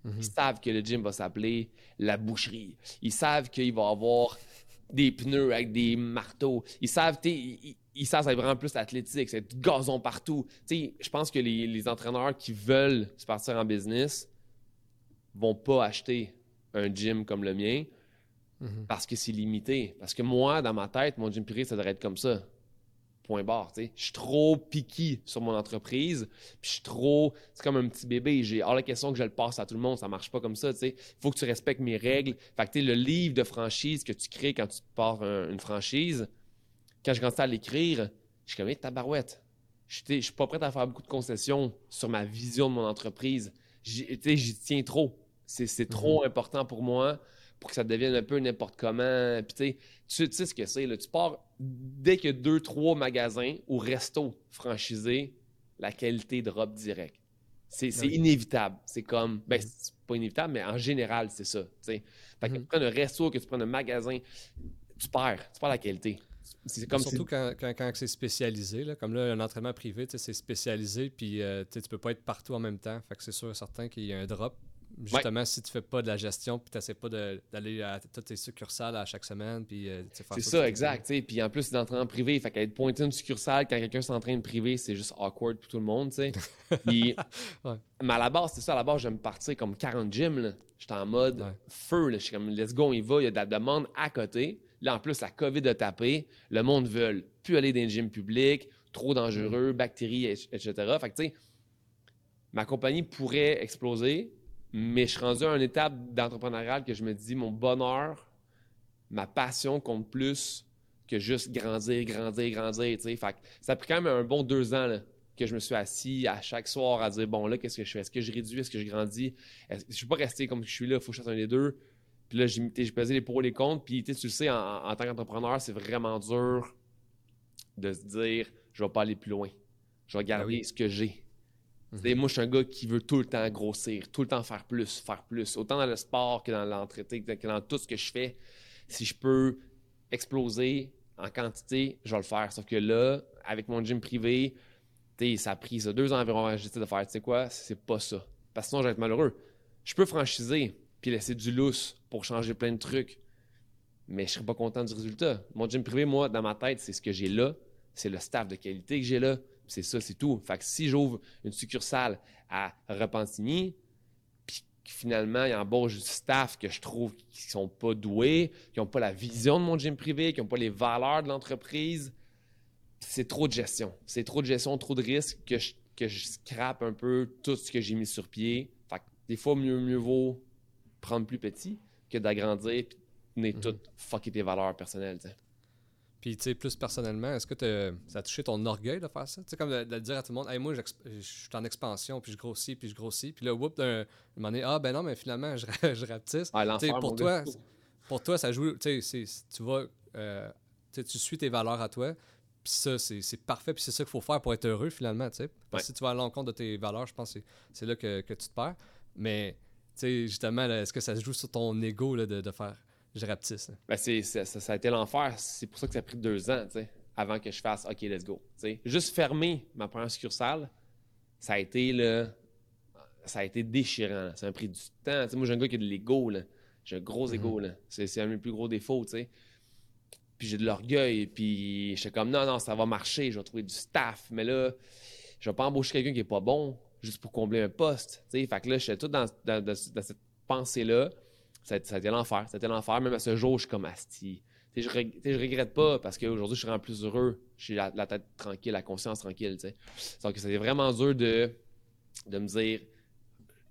Mhm. Ils savent que le gym va s'appeler la boucherie. Ils savent qu'il va y avoir des pneus avec des marteaux. Ils savent, ils, ils savent que ça va être vraiment plus athlétique, c'est du gazon partout. Je pense que les, les entraîneurs qui veulent se partir en business vont pas acheter un gym comme le mien Mhm. parce que c'est limité. Parce que moi, dans ma tête, mon gym privé, ça devrait être comme ça. Point barre, tu sais. Je suis trop piqué sur mon entreprise, puis je suis trop... C'est comme un petit bébé. J'ai hors la question que je le passe à tout le monde. Ça marche pas comme ça, tu sais. Il faut que tu respectes mes règles. Fait que, tu sais, le livre de franchise que tu crées quand tu pars un- une franchise, quand je commençais à l'écrire, je suis comme, tabarouette. Je je suis pas prêt à faire beaucoup de concessions sur ma vision de mon entreprise. J'y- tiens trop. C'est c'est trop important pour moi pour que ça devienne un peu n'importe comment. Puis tu sais, tu, tu sais ce que c'est. Tu pars dès a deux, trois magasins ou restos franchisés, la qualité drop direct. C'est Oui. inévitable. C'est comme, ben, Mhm. c'est pas inévitable, mais en général, c'est ça. Fait que Mhm. tu prennes un resto, que tu prennes un magasin, tu perds. Tu perds la qualité. C'est comme si- Surtout quand, quand, quand c'est spécialisé, là, comme là, un entraînement privé, c'est spécialisé, puis euh, tu peux pas être partout en même temps. Fait que c'est sûr et certain qu'il y a un drop. Justement, si tu fais pas de la gestion, puis tu n'essaies pas d'aller à toutes tes succursales à chaque semaine, puis euh, C'est ça, tu exact. Puis en plus, c'est d'entrer en privé. Fait qu'être pointé une succursale quand quelqu'un s'entraîne privé, c'est juste awkward pour tout le monde, tu sais. Ouais. Mais à la base, c'est ça. À la base, j'aime partir comme 40 gyms. là. J'étais en mode Ouais. feu. Là. Je suis comme, let's go, on y va. Il y a de la demande à côté. Là, en plus, la COVID a tapé. Le monde veut plus aller dans les gyms publics. Trop dangereux, bactéries, et- etc. Fait que, tu sais, ma compagnie pourrait exploser, mais je suis rendu à une étape d'entrepreneuriat que je me dis, mon bonheur, ma passion compte plus que juste grandir, grandir, grandir. Fait que ça a pris quand même un bon deux ans là, que je me suis assis à chaque soir à dire bon là, qu'est-ce que je fais? Est-ce que je réduis? Est-ce que je grandis? Je ne suis pas resté comme je suis là, il faut que je fasse un des deux. Puis là, j'ai j'ai pesé les pour et les contre. Puis tu le sais, en, en tant qu'entrepreneur, c'est vraiment dur de se dire je vais pas aller plus loin. Je vais garder oui. ce que j'ai. Mhm. Sais, Moi, je suis un gars qui veut tout le temps grossir, tout le temps faire plus, faire plus. Autant dans le sport que dans l'entretien, que dans tout ce que je fais. Si je peux exploser en quantité, je vais le faire. Sauf que là, avec mon gym privé, ça a pris ça, deux ans environ de faire. Tu sais quoi? C'est pas ça. Parce que sinon, je vais être malheureux. Je peux franchiser puis laisser du lousse pour changer plein de trucs. Mais je serais pas content du résultat. Mon gym privé, moi, dans ma tête, c'est ce que j'ai là. C'est le staff de qualité que j'ai là. C'est ça, c'est tout. Fait que si j'ouvre une succursale à Repentigny, puis finalement, il embauche du staff que je trouve qui sont pas doués, qui ont pas la vision de mon gym privé, qui ont pas les valeurs de l'entreprise, c'est trop de gestion. C'est trop de gestion, trop de risques que je, que je scrape un peu tout ce que j'ai mis sur pied. Fait que des fois, mieux, mieux vaut prendre plus petit que d'agrandir puis tenir tout fucker tes valeurs personnelles. Puis, tu sais, plus personnellement, est-ce que ça a touché ton orgueil de faire ça? Tu sais, comme de, de dire à tout le monde, hey, moi, je suis en expansion, puis je grossis, puis je grossis. Puis là, whoop, d'un un moment donné, ah, ben non, mais finalement, je, je rapetisse. Ah, pour toi, pour toi, ça joue, tu sais, tu vas, euh, tu suis tes valeurs à toi, puis ça, c'est parfait, puis c'est ça qu'il faut faire pour être heureux, finalement, tu sais. Parce que si tu vas à l'encontre de tes valeurs, je pense que c'est- là que, que tu te perds. Mais, tu sais, justement, est-ce que ça se joue sur ton ego là, de, de faire, je rapetisse? Ben, c'est, ça, ça a été l'enfer. C'est pour ça que ça a pris deux ans, avant que je fasse OK, let's go. Juste fermer ma première succursale, ça a été là, ça a été déchirant. là. Ça m'a pris du temps. Tu sais, moi, j'ai un gars qui a de l'ego. là. J'ai un gros ego. là. C'est, c'est un de mes plus gros défauts. tu sais. puis j'ai de l'orgueil, puis j'étais comme non, non, ça va marcher, je vais trouver du staff, mais là, je vais pas embaucher quelqu'un qui est pas bon juste pour combler un poste. Fait que là, j'étais tout dans, cette pensée-là. Ça, a été l'enfer. C'était l'enfer. Même à ce jour, je suis comme asti. Je, je regrette pas parce qu'aujourd'hui, je suis vraiment plus heureux. J'ai la, la, tête tranquille, la conscience tranquille. Donc, c'était vraiment dur de, de me dire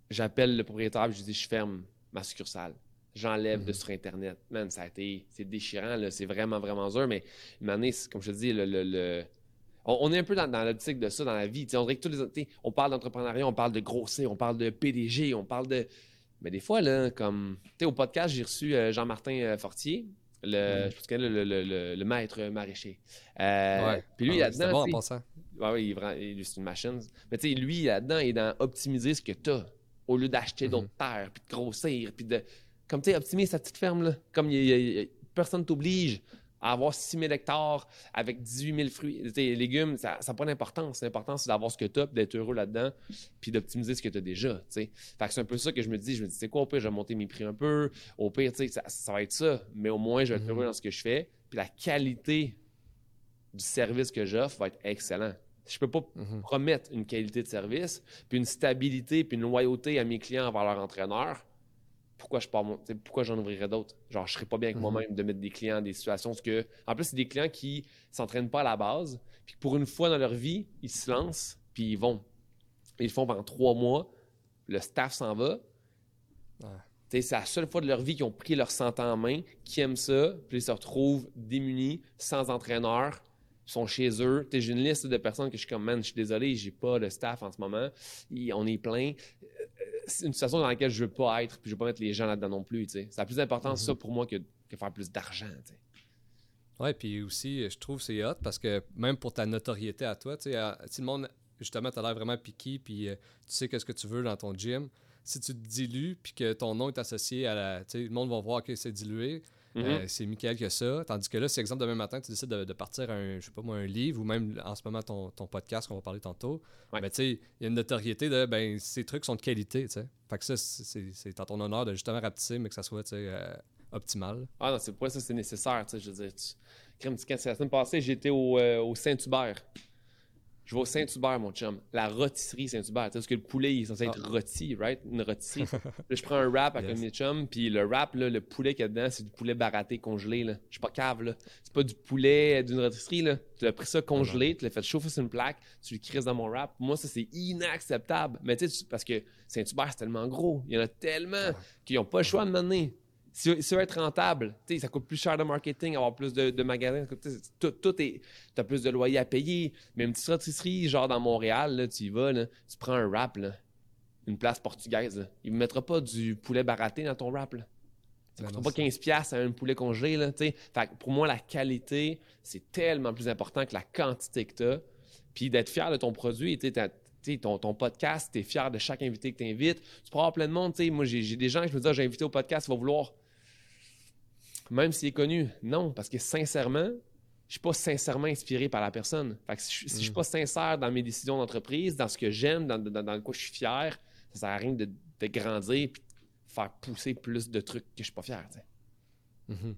j'appelle le propriétaire et je dis je ferme ma succursale j'enlève de mhm. sur Internet. Man, ça a été, c'est déchirant, c'est vraiment, vraiment dur, mais une année, comme je te dis, le, On, est un peu dans, l'optique de ça dans la vie. on dirait que tous les on parle d'entrepreneuriat, on parle de grossir, on parle de PDG, on parle de. Mais des fois, là, comme. Tu au podcast, j'ai reçu euh, Jean-Martin euh, Fortier, le, mhm. je le, le, maître maraîcher. Euh, puis lui, ah là-dedans. bon en passant. oui, il, c'est une machine. Mais tu sais, lui, là-dedans, il est dans optimiser ce que tu as au lieu d'acheter mhm. d'autres terres, puis de grossir, puis de comme tu sais, optimiser sa petite ferme, là. Comme y personne t'oblige avoir 6 000 hectares avec 18 000 fruits, et légumes, ça n'a pas d'importance. L'important, c'est d'avoir ce que tu as, d'être heureux là-dedans, puis d'optimiser ce que tu as déjà. Fait que c'est un peu ça que je me dis. Je me dis, c'est quoi, au pire, je vais monter mes prix un peu. Au pire, ça, ça va être ça. Mais au moins, je vais être heureux mm-hmm. dans ce que je fais. Puis la qualité du service que j'offre va être excellent. Je peux pas mm-hmm. promettre une qualité de service, puis une stabilité, puis une loyauté à mes clients envers leur entraîneur pourquoi je pourquoi j'en ouvrirais d'autres? Genre, je serais pas bien avec mhm. moi-même de mettre des clients dans des situations parce que, en plus, c'est des clients qui s'entraînent pas à la base, puis pour une fois dans leur vie, ils se lancent, puis ils vont. Ils le font pendant trois mois, le staff s'en va. C'est la seule fois de leur vie qu'ils ont pris leur santé en main, qui aiment ça, puis ils se retrouvent démunis, sans entraîneur, sont chez eux. J'ai une liste de personnes que je suis comme, man, je suis désolé, j'ai pas de staff en ce moment. on est plein c'est une situation dans laquelle je veux pas être, puis je veux pas mettre les gens là-dedans non plus. C'est la plus importance, ça, mhm. pour moi, que, faire plus d'argent. Ouais, puis aussi, je trouve c'est hot parce que même pour ta notoriété à toi, tu sais, si le monde, justement, tu as l'air vraiment piqué, puis euh, tu sais qu'est-ce que tu veux dans ton gym, si tu te dilues, puis que ton nom est associé à la. Tu sais, le monde va voir que c'est dilué, Mhm. Euh, c'est Michael que ça. Tandis que là, si exemple demain matin, tu décides de, partir un, je sais pas moi, un livre ou même en ce moment ton, podcast qu'on va parler tantôt, ben, tu sais, il y a une notoriété de ben ces trucs sont de qualité, tu sais. Fait que ça, c'est en ton honneur de justement rapetisser, mais que ça soit tu sais, euh, optimal. Ah non, c'est pour ça c'est nécessaire, tu sais. Je veux dire, tu... la semaine passée, j'étais au, euh, au Saint-Hubert. Je vais au Saint-Hubert, mon chum. La rôtisserie Saint-Hubert. Tu sais, parce que le poulet, il est censé être ah. rôti, right? Une rôtisserie. là, je prends un wrap avec mes chums, puis le wrap, là, le poulet qu'il y a dedans, c'est du poulet baraté congelé, là. Je suis pas cave, là. C'est pas du poulet d'une rôtisserie, là. Tu as pris ça congelé, tu l'as fait chauffer sur une plaque, tu le crises dans mon wrap. Moi, ça, c'est inacceptable. Mais tu sais, parce que Saint-Hubert, c'est tellement gros. Il y en a tellement ah. qu'ils n'ont pas le choix de m'amener si, si veut être rentable, ça coûte plus cher de marketing, avoir plus de, magasins, tout, tout est. Tu as plus de loyer à payer. Mais une petite rôtisserie, genre dans Montréal, là, tu y vas, tu prends un wrap, une place portugaise. Il ne mettra pas du poulet baraté dans ton wrap. Là. Ça ne coûtera pas 15$ à un poulet congelé. Là, fait, pour moi, la qualité, c'est tellement plus important que la quantité que tu as. Puis d'être fier de ton produit. Ton, ton, podcast, tu es fier de chaque invité que tu invites. Tu peux avoir plein de monde. Moi, j'ai des gens que je me dis, ah, j'ai invité au podcast, ils vont vouloir même s'il est connu. Non, parce que sincèrement, je suis pas sincèrement inspiré par la personne. si, je, ne suis pas sincère dans mes décisions d'entreprise, dans ce que j'aime, dans, dans, quoi je suis fier, ça sert à rien de, grandir et de faire pousser plus de trucs que je suis pas fier. Mm-hmm.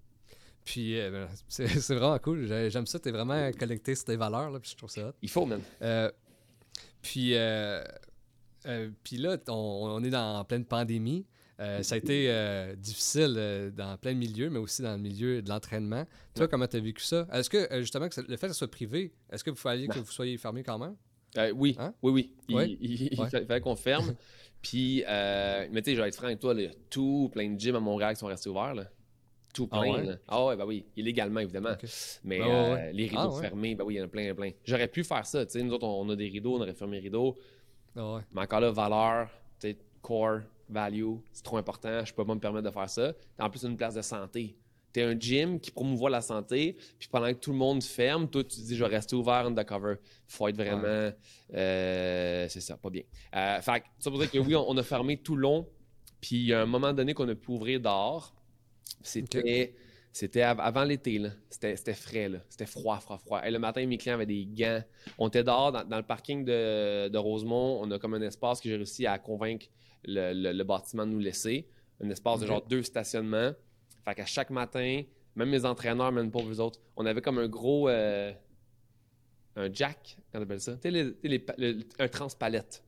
Puis euh, ben, c'est vraiment cool. J'aime ça. Tu es vraiment connecté sur tes valeurs. Là, puis je trouve ça Il faut, même. Euh, puis, euh, puis là, on, est dans, en pleine pandémie. Euh, ça a été euh, difficile euh, dans plein de milieux, mais aussi dans le milieu de l'entraînement. Toi, comment tu as vécu ça? Est-ce que, justement, que le fait que ce soit privé, est-ce que vous fallait que vous soyez fermé quand même? oui, hein? oui, oui, Il, fallait qu'on ferme. Puis, mais tu sais, je vais être franc avec toi, il y a tout plein de gyms à Montréal qui sont restés ouverts. Là. Tout ah plein. Ah ouais? bah oui, illégalement, évidemment. Mais bah les rideaux ah fermés, bah oui, il y en a plein, plein. J'aurais pu faire ça. Tu sais, nous autres, on, a des rideaux, on aurait fermé les rideaux. Ah mais encore là, valeur, tu sais, core, value, c'est trop important, je peux pas me permettre de faire ça. En plus, une place de santé. Tu es un gym qui promouvoit la santé, puis pendant que tout le monde ferme, toi, tu te dis, je vais rester ouvert undercover. faut être vraiment. Euh, c'est ça, pas bien. Euh, fait ça veut dire que oui, on, a fermé tout long, puis à un moment donné qu'on a pu ouvrir dehors. C'était. C'était avant l'été, C'était frais, C'était froid, froid, froid. Et le matin, mes clients avaient des gants. On était dehors dans, le parking de, de, Rosemont. On a comme un espace que j'ai réussi à convaincre le, bâtiment nous laisser. Un espace de genre deux stationnements. Fait qu'à chaque matin, Même mes entraîneurs, même pas vous autres. On avait comme un gros. euh, un jack, qu'on appelle ça? Tu sais, un transpalette.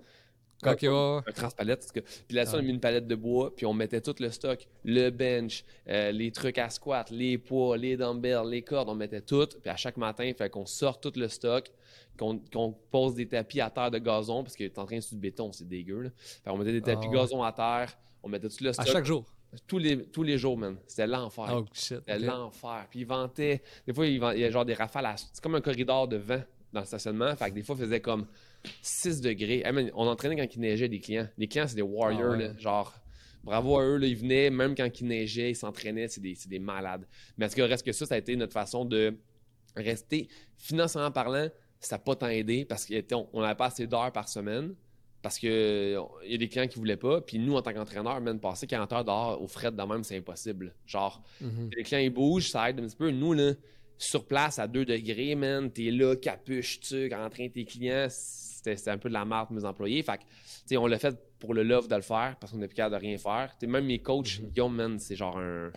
Comme- Ok, ouais, un transpalette. Puis là-dessus, on a mis une palette de bois, puis on mettait tout le stock, le bench, euh, les trucs à squat, les poids, les dumbbells, les cordes, on mettait tout. Puis à chaque matin, il fallait qu'on sorte tout le stock, qu'on pose des tapis à terre de gazon, parce que t'es en train sur du béton, c'est dégueu. Là. Fait qu'on mettait des tapis Ah gazon à terre, on mettait tout le À stock. chaque jour. Tous, les, tous les jours, man. C'était l'enfer. Oh shit. C'était l'enfer. Puis il ventait. Des fois, il, y a genre des rafales. à- C'est comme un corridor de vent dans le stationnement. Fait que des fois, il faisait comme 6 degrés. Hey, man, on entraînait quand il neigeait des clients. Les clients, c'est des warriors. Ah ouais. là. Genre, bravo à eux. Là, ils venaient, même quand il neigeait, ils s'entraînaient. C'est des, des malades. Mais tout cas, reste que ça, ça a été notre façon de rester. Financièrement parlant, ça n'a pas tant aidé parce qu'on on n'avait pas assez d'heures par semaine. Parce que il y a des clients qui voulaient pas. Puis nous, en tant qu'entraîneur, même passer 40 heures dehors au fret de même, c'est impossible. Genre, Mhm. les clients ils bougent, ça aide un petit peu. Nous, là, sur place à 2 degrés, man, t'es là, capuche, tu en train tes clients, c'était un peu de la marque de mes employés. Fait que, on l'a fait pour le love de le faire parce qu'on n'est plus capable de rien faire. Même mes coachs, Mhm. Guillaume, man, c'est genre un.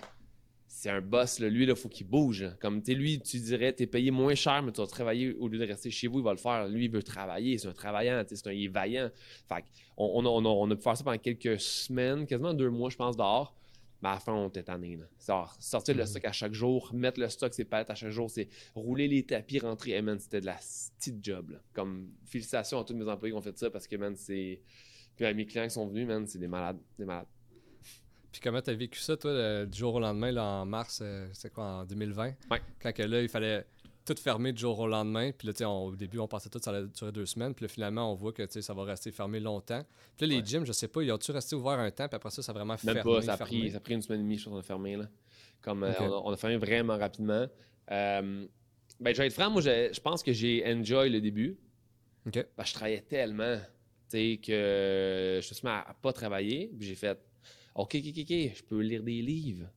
C'est un boss, là. lui, il faut qu'il bouge. Comme, tu sais, lui, tu dirais, t'es payé moins cher, mais tu vas travailler au lieu de rester chez vous, il va le faire. Lui, il veut travailler, c'est un travaillant, c'est un, il est vaillant. Fait on, on, a, on, a, on a pu faire ça pendant quelques semaines, quasiment deux mois, je pense, dehors. Mais à la fin, on était tanné. Là. Sortir le Mhm. stock à chaque jour, mettre le stock, ses palettes à chaque jour, c'est rouler les tapis, rentrer. Hey, man, c'était de la petite job. Là. Comme, félicitations à tous mes employés qui ont fait ça parce que, man, c'est. Puis à mes clients qui sont venus, man, c'est des malades. Des malades. Puis comment t'as vécu ça, toi, le- du jour au lendemain, là, en mars, euh, c'est quoi, en 2020? Ouais. Quand que là, il fallait tout fermer du jour au lendemain. Puis là, tu sais, on- au début, on pensait tout ça allait durer deux semaines. Puis là, finalement, on voit que, tu sais, ça va rester fermé longtemps. Puis là, les Ouais. gyms, je sais pas, ils ont-tu resté ouverts un temps, puis après ça, ça a vraiment Même fermé, pas, ça a, fermé? pris, ça a pris une semaine et demie, je pense qu'on a fermé. Là. Comme, euh, on, a, on a fermé vraiment rapidement. Euh, ben, je vais être franc, moi, je, je pense que j'ai enjoy le début. OK. Ben, je travaillais tellement, tu sais, que je me suis mis à, à pas travailler. Puis j'ai fait, OK, OK, OK, je peux lire des livres.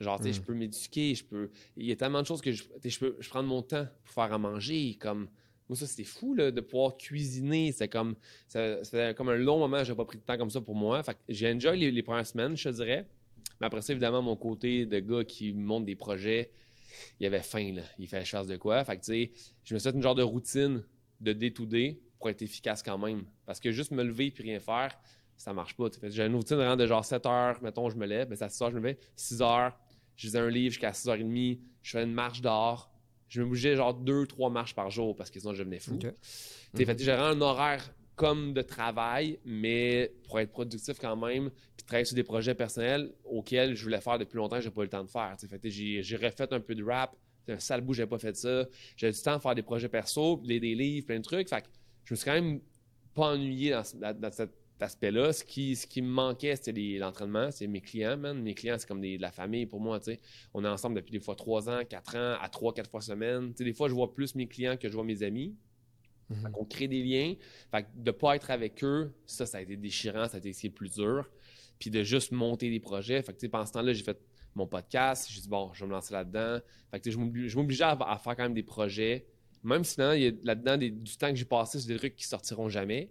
Genre, tu sais, Mm. je peux m'éduquer, je peux... Il y a tellement de choses que je, je peux je prends mon temps pour faire à manger, comme... Moi, ça, c'était fou, là, de pouvoir cuisiner. C'est comme... Ça, fait comme un long moment, j'ai pas pris de temps comme ça pour moi. Fait que j'ai enjoy les, les premières semaines, je te dirais. Mais après ça, évidemment, mon côté de gars qui monte des projets, il avait faim, là. Il fallait que je fasse de quoi. Fait que, tu sais, je me suis fait une genre de routine de day-to-day pour être efficace quand même. Parce que juste me lever puis rien faire, ça marche pas. J'ai une routine vraiment de genre 7 heures, mettons, je me lève, ben, à 6 heures, je me lève, 6 heures, je lisais un livre jusqu'à 6h30, je fais une marche dehors. Je me bougeais genre 2-3 marches par jour parce que sinon je devenais fou. OK. Tu sais, fait que j'ai vraiment un horaire comme de travail, mais pour être productif quand même, puis travailler sur des projets personnels auxquels je voulais faire depuis longtemps, j'ai pas eu le temps de faire. j'ai j'ai refait un peu de rap, c'est un sale bout, j'avais pas fait ça. J'avais du temps à faire des projets perso, lire des livres, plein de trucs. Fait que je me suis quand même pas ennuyé dans, ce- dans- dans cet aspect-là. Ce qui, ce qui me manquait, c'était l'entraînement, c'est mes clients, man. Mes clients, c'est comme des, de la famille pour moi, tu sais. On est ensemble depuis des fois 3 ans, 4 ans, à 3, 4 fois semaine. Tu sais, des fois, je vois plus mes clients que je vois mes amis. Mhm. Qu'on crée des liens. Fait que de pas être avec eux, ça, ça a été déchirant, ça a été ce qui est le plus dur. Puis de juste monter des projets. Fait que, tu sais, pendant ce temps-là, j'ai fait mon podcast. J'ai dit, bon, je vais me lancer là-dedans. Fait que, je m'obli- je m'obligeais à, à faire quand même des projets. Même si finalement, il y a là-dedans du temps que j'ai passé sur des trucs qui sortiront jamais.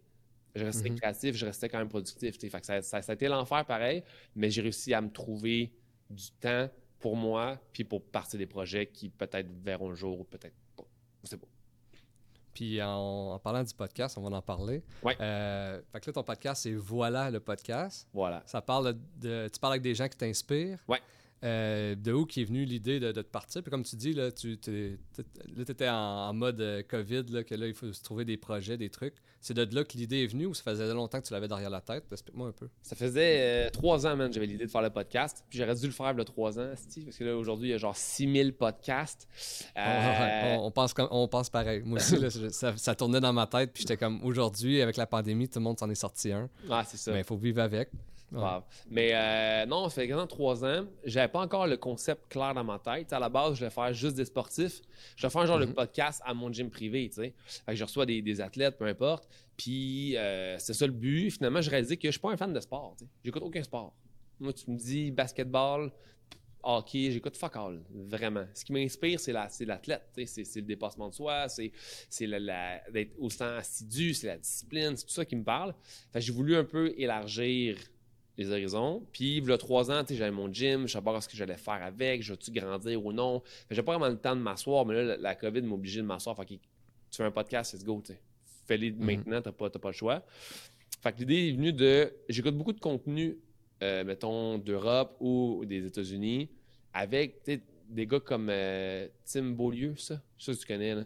Je restais Mhm. créatif, je restais quand même productif. Fait que ça, ça- ça a été l'enfer pareil, mais j'ai réussi à me trouver du temps pour moi, puis pour partir des projets qui peut-être verront le jour ou peut-être pas. Sais pas. Puis en, en parlant du podcast, on va en parler. Ouais. Euh, fait que là, ton podcast, c'est Voilà le podcast. Voilà. Ça parle de. Tu parles avec des gens qui t'inspirent. Ouais. Euh, de où qui est venue l'idée de, de te partir? Puis comme tu dis, là, tu étais en, en mode euh, COVID, là, que là, il faut se trouver des projets, des trucs. C'est de là que l'idée est venue ou ça faisait longtemps que tu l'avais derrière la tête? Explique-moi un peu. Ça faisait euh, trois ans, man, j'avais l'idée de faire le podcast. Puis j'aurais dû le faire a trois ans, esti, parce que là, aujourd'hui, il y a genre 6000 podcasts. On, on pense comme, on pense pareil. Moi aussi, là, ça, ça tournait dans ma tête. Puis j'étais comme, aujourd'hui, avec la pandémie, tout le monde s'en est sorti un. ah, c'est ça. Mais il faut vivre avec. Ouais. Mais euh, non, ça fait quasiment trois ans. J'avais pas encore le concept clair dans ma tête. À la base, je vais faire juste des sportifs. Je vais faire un genre de Mhm. podcast à mon gym privé, tu sais. Fait que je reçois des, des athlètes, peu importe. Puis euh, c'est ça le but. Finalement, je réalisé que je suis pas un fan de sport. tu sais. J'écoute aucun sport. Moi, tu me dis basketball, hockey, j'écoute fuck all. Vraiment. Ce qui m'inspire, c'est la, l'athlète. sais. C'est, le dépassement de soi, c'est, la, la- d'être autant assidu, c'est la discipline, c'est tout ça qui me parle. J'ai voulu un peu élargir les horizons. Puis, il y a trois ans, tu sais, j'avais mon gym, je savais pas ce que j'allais faire avec, je vais-tu grandir ou non. J'ai pas vraiment le temps de m'asseoir, mais là, la, la COVID m'a obligé de m'asseoir. Fait que tu fais un podcast, let's go, tu. Fais-le maintenant, t'as pas, t'as pas le choix. Fait que l'idée est venue de. J'écoute beaucoup de contenu, euh, mettons, d'Europe ou des États-Unis, avec des gars comme euh, Tim Beaulieu, ça. Je sais si tu connais, là.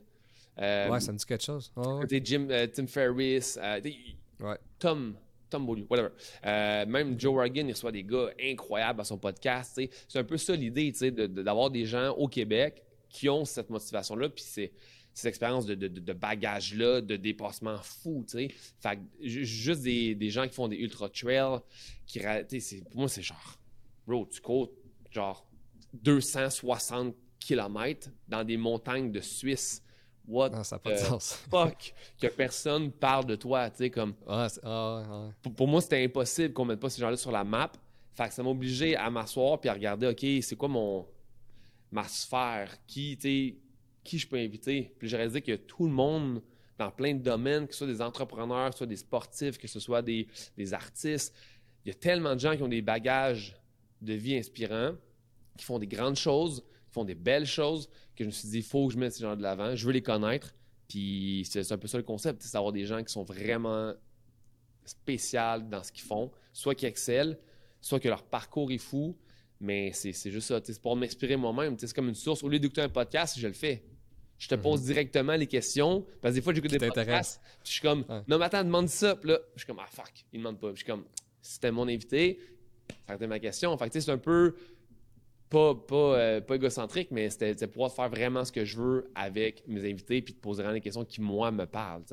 Euh, Ouais, ça me dit quelque chose. Ouais. Jim, Tim Ferriss, euh, Ouais. Tom, Tom Beaulieu, whatever. Euh, même Joe Rogan, il reçoit des gars incroyables à son podcast. C'est un peu ça l'idée, d'avoir des gens au Québec qui ont cette motivation-là, puis c'est cette expérience de, bagage-là, de dépassement fou, tu sais. Fait que ju- juste des, gens qui font des ultra-trails, qui, ra- tu sais, c'est- pour moi, c'est genre, bro, tu cours genre 260 km dans des montagnes de Suisse. What Non, ça n'a pas de the sens. fuck que personne parle de toi, tu sais, comme Ouais, ah, ouais, ouais. pour, pour moi, c'était impossible qu'on mette pas ces gens-là sur la map. Fait que ça m'a obligé à m'asseoir puis à regarder, OK, c'est quoi mon ma sphère? Qui, tu sais, qui je peux inviter? Puis j'ai réalisé que tout le monde, dans plein de domaines, que ce soit des entrepreneurs, que ce soit des sportifs, que ce soit des, des artistes, il y a tellement de gens qui ont des bagages de vie inspirants, qui font des grandes choses, font des belles choses, que je me suis dit, il faut que je mette ces gens de l'avant. Je veux les connaître. Puis c'est un peu ça le concept, c'est d'avoir des gens qui sont vraiment spécial dans ce qu'ils font, soit qu'ils excellent, soit que leur parcours est fou, mais c'est juste ça, c'est pour m'inspirer moi-même, c'est comme une source. Au lieu d'écouter un podcast, je le fais. Je te pose directement les questions, parce que des fois, j'écoute Qui des podcasts, puis je suis comme, Ouais. non, mais attends, demande ça, puis là, je suis comme, ah fuck, il demande pas. Puis je suis comme, si c'était mon invité, ça été ma question. Fait que, tu sais, c'est un peu pas, pas, euh, pas égocentrique, mais c'était pouvoir faire vraiment ce que je veux avec mes invités, puis de poser vraiment des questions qui, moi, me parlent.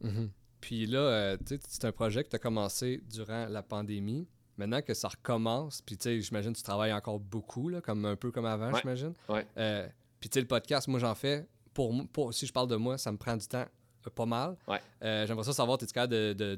Mhm. Puis là, euh, tu sais, c'est un projet que tu as commencé durant la pandémie. Maintenant que ça recommence, puis tu sais, j'imagine que tu travailles encore beaucoup, là, comme un peu comme avant, Ouais. j'imagine. Ouais. Euh, puis tu sais, le podcast, moi j'en fais. Pour, pour, si je parle de moi, ça me prend du temps euh, pas mal. Ouais. Euh, J'aimerais ça savoir, es-tu capable de. de,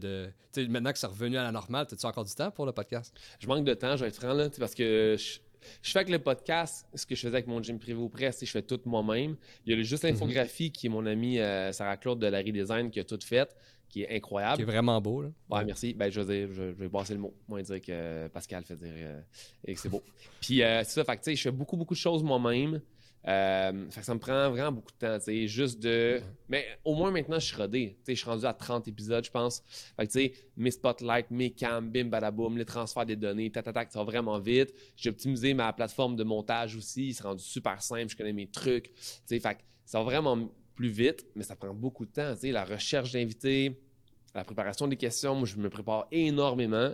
de- maintenant que c'est revenu à la normale, as-tu encore du temps pour le podcast? Je manque de temps, je vais être franc, là, parce que je, je fais avec le podcast ce que je faisais avec mon gym privé au presse, je fais tout moi-même. Il y a le- juste l'infographie qui est mon amie euh, Sarah Claude de Larry Design qui a tout fait, qui est incroyable. Qui est vraiment beau, là. Ouais, merci. Ben, je vais, dire, je, je vais passer le mot. Moi, dire que euh, Pascal fait dire euh, et que c'est beau. Puis, euh, c'est ça. Fait que, tu sais, je fais beaucoup, beaucoup de choses moi-même. Euh, fait que ça me prend vraiment beaucoup de temps, tu sais, juste de... Mais au moins, maintenant, je suis rodé. Tu sais, je suis rendu à 30 épisodes, je pense. Fait que, tu sais, mes spotlights, mes cams, bim, badaboum, les transferts des données, tatatac, ça va vraiment vite. J'ai optimisé ma plateforme de montage aussi. C'est rendu super simple. Je connais mes trucs. Tu sais, fait que ça va vraiment plus vite, mais ça prend beaucoup de temps, tu sais, la recherche d'invités, la préparation des questions, moi, je me prépare énormément.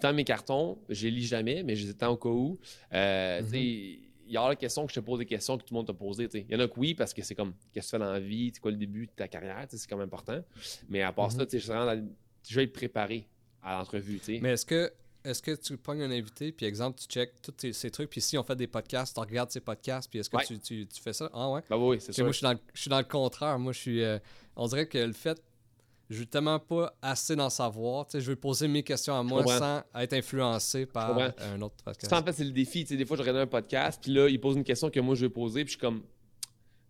Temps mes cartons, je les lis jamais, mais j'ai le temps au cas où. Euh, tu sais, il y a la question que je te pose des questions que tout le monde t'a posées. Il y en a que oui, parce que c'est comme, qu'est-ce que tu fais dans la vie, c'est quoi le début de ta carrière, c'est quand même important. Mais à part ça, tu sais, je vais être préparé à l'entrevue. Mais est-ce que est-ce que tu pognes un invité, puis exemple, tu checkes tous ces trucs, puis si on fait des podcasts, tu regardes ces podcasts, puis est-ce que Ouais. tu, tu- tu fais ça? Ah ouais? Ben oui, c'est sûr. moi, je suis, dans le, je suis dans le contraire. Moi, je suis. euh, on dirait que le fait. Je veux tellement pas assez d'en savoir. Tu sais, je veux poser mes questions à moi sans être influencé par comprends. un autre podcast. En fait, c'est le défi. Tu sais, des fois, je regarde un podcast, puis là, il pose une question que moi, je vais poser, puis je suis comme,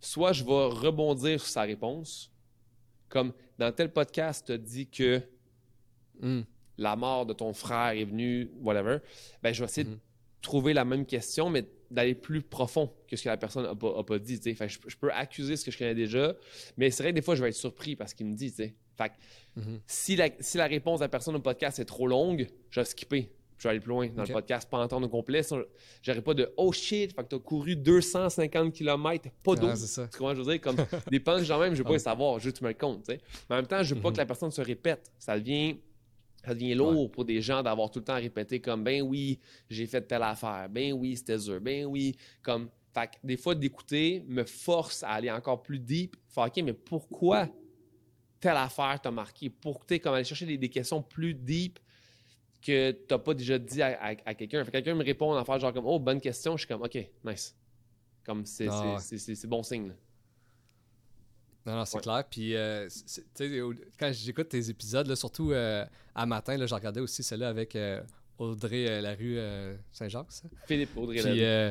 soit je vais rebondir sur sa réponse, comme dans tel podcast, tu as dit que Hmm. la mort de ton frère est venue, whatever, ben, je vais essayer de trouver la même question, mais d'aller plus profond que ce que la personne n'a pas, a pas dit. Fait je, je peux accuser ce que je connais déjà, mais c'est vrai que des fois, je vais être surpris parce qu'il me dit. tu sais. Fait que Mhm. si, la, si la réponse de la personne au podcast est trop longue, je vais skipper. Je vais aller plus loin dans le podcast, pas entendre au complet. J'aurais pas de oh shit, fait que t'as couru 250 km, pas d'eau. Ça. Tu comprends, je veux dire, comme des punchs genre même, je veux pas les savoir, juste tu me le comptes. Mais en même temps, je veux pas Mhm. que la personne se répète. Ça devient, ça devient lourd pour des gens d'avoir tout le temps à répéter comme, ben oui, j'ai fait telle affaire, ben oui, c'était dur, ben oui, comme, fait que des fois d'écouter me force à aller encore plus deep, faire ok, mais pourquoi telle affaire t'a marqué? Pour, comme aller chercher des, des questions plus deep que t'as pas déjà dit à, à- à quelqu'un. Fait que quelqu'un me répond en affaire genre comme, oh, bonne question, je suis comme, ok, nice. Comme c'est Ah bon signe. là. Non, non, c'est Ouais. clair. Puis, euh, quand j'écoute tes épisodes, là, surtout euh, à matin, là, je regardais aussi celui-là avec euh, Audrey, euh, la rue euh, Saint-Jacques, ça? Philippe Audrey. Puis, euh,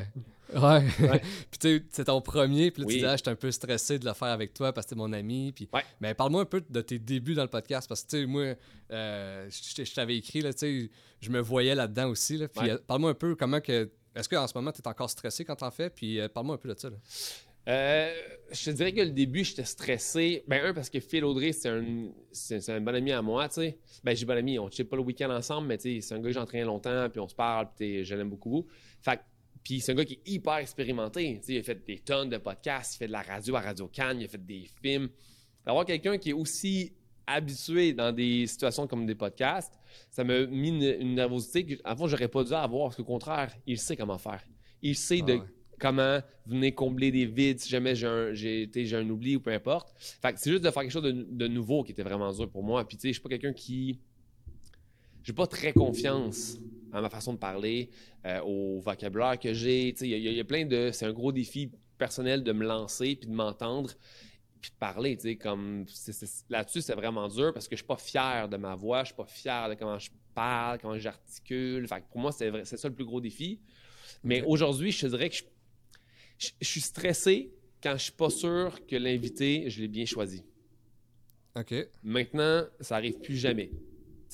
ouais. Ouais. puis tu sais, c'est ton premier, puis là, Oui. tu dis, ah, j'étais un peu stressé de le faire avec toi parce que t'es mon ami. Puis, Ouais. mais parle-moi un peu de tes débuts dans le podcast parce que, tu sais, moi, euh, je je t'avais écrit, là, tu sais, je me voyais là-dedans aussi. Là, puis, Ouais. parle-moi un peu comment que. Est-ce qu'en ce moment, tu es encore stressé quand t'en fais? Puis, parle-moi un peu de ça. Là. Euh, je te dirais que le début, j'étais stressé. Ben, un, parce que Phil Audrey, c'est un, c'est, un bon ami à moi, tu sais. Ben, j'ai bon ami, on ne pas le week-end ensemble, mais tu sais, c'est un gars que j'entraîne longtemps, puis on se parle, puis t'sais, je l'aime beaucoup. Fait puis c'est un gars qui est hyper expérimenté. Tu sais, il a fait des tonnes de podcasts, il fait de la radio à Radio Cannes, il a fait des films. D'avoir quelqu'un qui est aussi habitué dans des situations comme des podcasts, ça m'a mis une, une nervosité que, en fond, j'aurais pas dû avoir, parce qu'au contraire, il sait comment faire. Il sait Ah de ouais. Comment venir combler des vides si jamais j'ai un, j'ai, un oubli ou peu importe. Fait que c'est juste de faire quelque chose de, de nouveau qui était vraiment dur pour moi. Puis tu sais, je suis pas quelqu'un qui... J'ai pas très confiance à ma façon de parler, euh, au vocabulaire que j'ai. Tu sais, il y, a- il y a plein de... C'est un gros défi personnel de me lancer puis de m'entendre puis de parler, tu sais, comme... c'est- c'est- Là-dessus, c'est vraiment dur parce que je suis pas fier de ma voix, je suis pas fier de comment je parle, comment j'articule. Fait que pour moi, c'est, c'est ça le plus gros défi. Mais aujourd'hui, je te dirais que je, je- je suis stressé quand je suis pas sûr que l'invité, je l'ai bien choisi. OK. Maintenant, ça arrive plus jamais.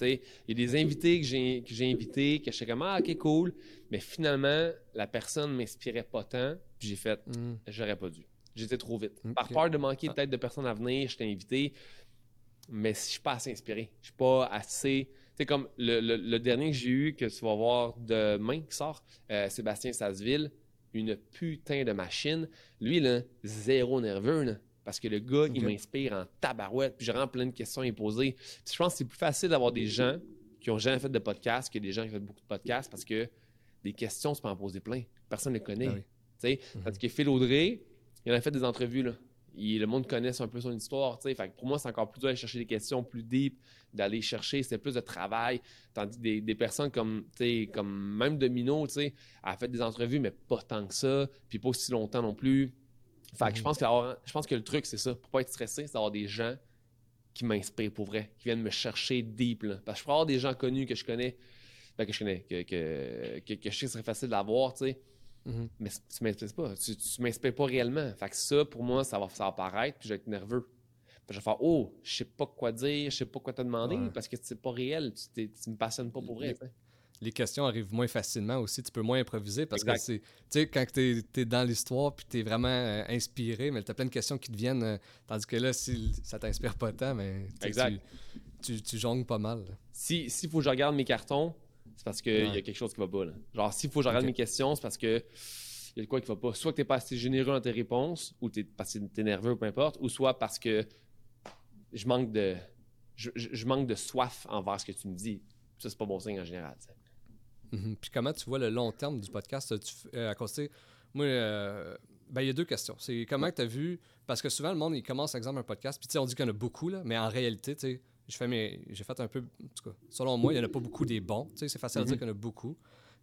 Il y a des invités que j'ai, que j'ai invités, que je sais comme Ah, ok, cool. Mais finalement, la personne ne m'inspirait pas tant. Puis j'ai fait Hmm. J'aurais pas dû. J'étais trop vite. Par peur de manquer peut-être de personnes à venir, je t'ai invité. Mais je suis pas assez inspiré. Je suis pas assez. Tu sais, comme le, le- le dernier que j'ai eu, que tu vas voir demain qui sort, euh, Sébastien Sasseville, une putain de machine. Lui, là, zéro nerveux, là, parce que le gars, il m'inspire en tabarouette. Puis j'ai vraiment plein de questions poser. Puis je pense que c'est plus facile d'avoir des gens qui ont jamais fait de podcast que des gens qui ont fait beaucoup de podcasts parce que des questions, tu peux en poser plein. Personne ne les connaît. Ah oui. Tu sais, Mhm. Tandis que Phil Audrey, il en a fait des entrevues. Là. Il- le monde connaît un peu son histoire. Fait que pour moi, c'est encore plus dur d'aller chercher des questions plus deep, d'aller chercher, c'est plus de travail. Tandis que des, des personnes comme, comme même Domino, elle a fait des entrevues, mais pas tant que ça, puis pas aussi longtemps non plus. Fait que je, Mhm. pense que je pense que le truc, c'est ça. Pour pas être stressé, c'est d'avoir des gens qui m'inspirent pour vrai, qui viennent me chercher deep. Là. Parce que je peux avoir des gens connus que je connais, ben, que je connais, que, que, que, que je sais que ce serait facile d'avoir, tu sais. Mhm. Mais tu m'inspires pas. Tu, tu m'inspires pas réellement. Fait que ça, pour moi, ça va, ça va paraître, puis je vais être nerveux. Puis je vais faire Oh, je sais pas quoi dire, je sais pas quoi te demander, Ouais. parce que c'est pas réel. Tu, tu me passionnes pas pour vrai. Les- questions arrivent moins facilement aussi. Tu peux moins improviser parce Exact. que c'est. Tu sais, quand tu es, dans l'histoire puis tu es vraiment euh, inspiré, mais tu as plein de questions qui te viennent. euh, tandis que là, si ça t'inspire pas tant, mais tu sais, Exact. tu, tu, tu jongles pas mal. là. Si s'il faut que je regarde mes cartons, c'est parce qu'il y a Ouais. quelque chose qui va pas. Là. Genre, s'il faut que je regarde Ok. mes questions, c'est parce que il y a de quoi qui va pas. Soit que t'es pas assez généreux dans tes réponses, ou t'es parce que t'es nerveux, peu importe, ou soit parce que je manque de. Je, manque de soif envers ce que tu me dis. Ça, c'est pas bon signe en général. Mhm. Puis comment tu vois le long terme du podcast? Tu, euh, à sais, moi, euh, ben, il y a deux questions. C'est comment tu as vu, parce que souvent le monde, il commence, par exemple, un podcast, puis tu sais, on dit qu'il y en a beaucoup, là, mais en réalité, tu sais, mes- j'ai fait un peu, en tout cas, selon moi, il n'y en a pas beaucoup des bons. Tu sais, c'est facile de dire Mhm. qu'il y en a beaucoup.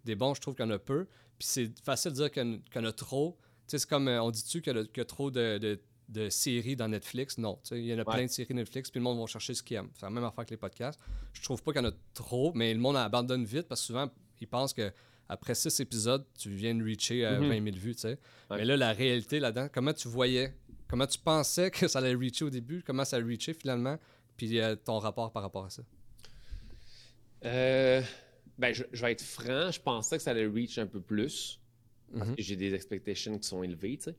Des bons, je trouve qu'il y en a peu. Puis c'est facile de dire qu'il y en- qu'il y en a trop. Tu sais, c'est comme, euh, on dit-tu qu'il y, y a trop de, de- de séries dans Netflix? Non. Tu sais, il y en a Ouais. plein de séries Netflix, puis le monde va chercher ce qu'il aime. C'est la même affaire que les podcasts. Je trouve pas qu'il y en a trop, mais le monde abandonne vite parce que souvent, ils pensent que après six épisodes, tu viens de reacher à Mhm. 20 000 vues, tu sais. Ouais. Mais là, la réalité là-dedans, comment tu voyais, comment tu pensais que ça allait reacher au début, comment ça a reaché finalement, puis euh, ton rapport par rapport à ça? Euh, ben, je, je vais être franc, je pensais que ça allait reach un peu plus. Parce Mhm. que j'ai des expectations qui sont élevées, tu sais.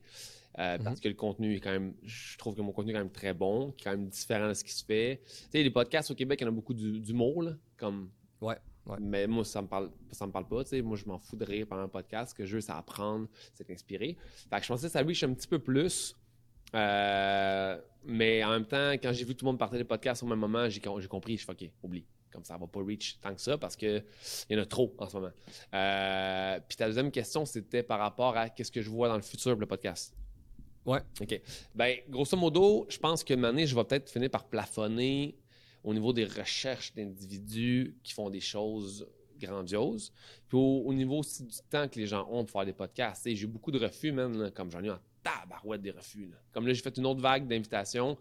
Euh, Parce que le contenu est quand même. Je trouve que mon contenu est quand même très bon, qui est quand même différent de ce qui se fait. Tu sais, les podcasts au Québec, il y en a beaucoup du- d'humour, là. Comme. Ouais, ouais. Mais moi, ça me parle, ça me parle pas, tu sais. Moi, je m'en fous de rire pendant un podcast. Ce que je veux, c'est apprendre, c'est inspirer. Fait que je pensais que ça reach un petit peu plus. Euh, mais en même temps, quand j'ai vu tout le monde partager les podcasts au même moment, j'ai com- j'ai compris. Je fais OK, oublie. Comme ça va pas reach tant que ça parce que il y en a trop en ce moment. Euh, puis ta deuxième question, c'était par rapport à qu'est-ce que je vois dans le futur pour le podcast. Ouais. OK. Ben, grosso modo, je pense que année, je vais peut-être finir par plafonner au niveau des recherches d'individus qui font des choses grandioses. Puis au, au niveau aussi du temps que les gens ont pour faire des podcasts. J'ai eu beaucoup de refus, même, là, comme j'en ai eu en tabarouette des refus. là. Comme là, j'ai fait une autre vague d'invitations.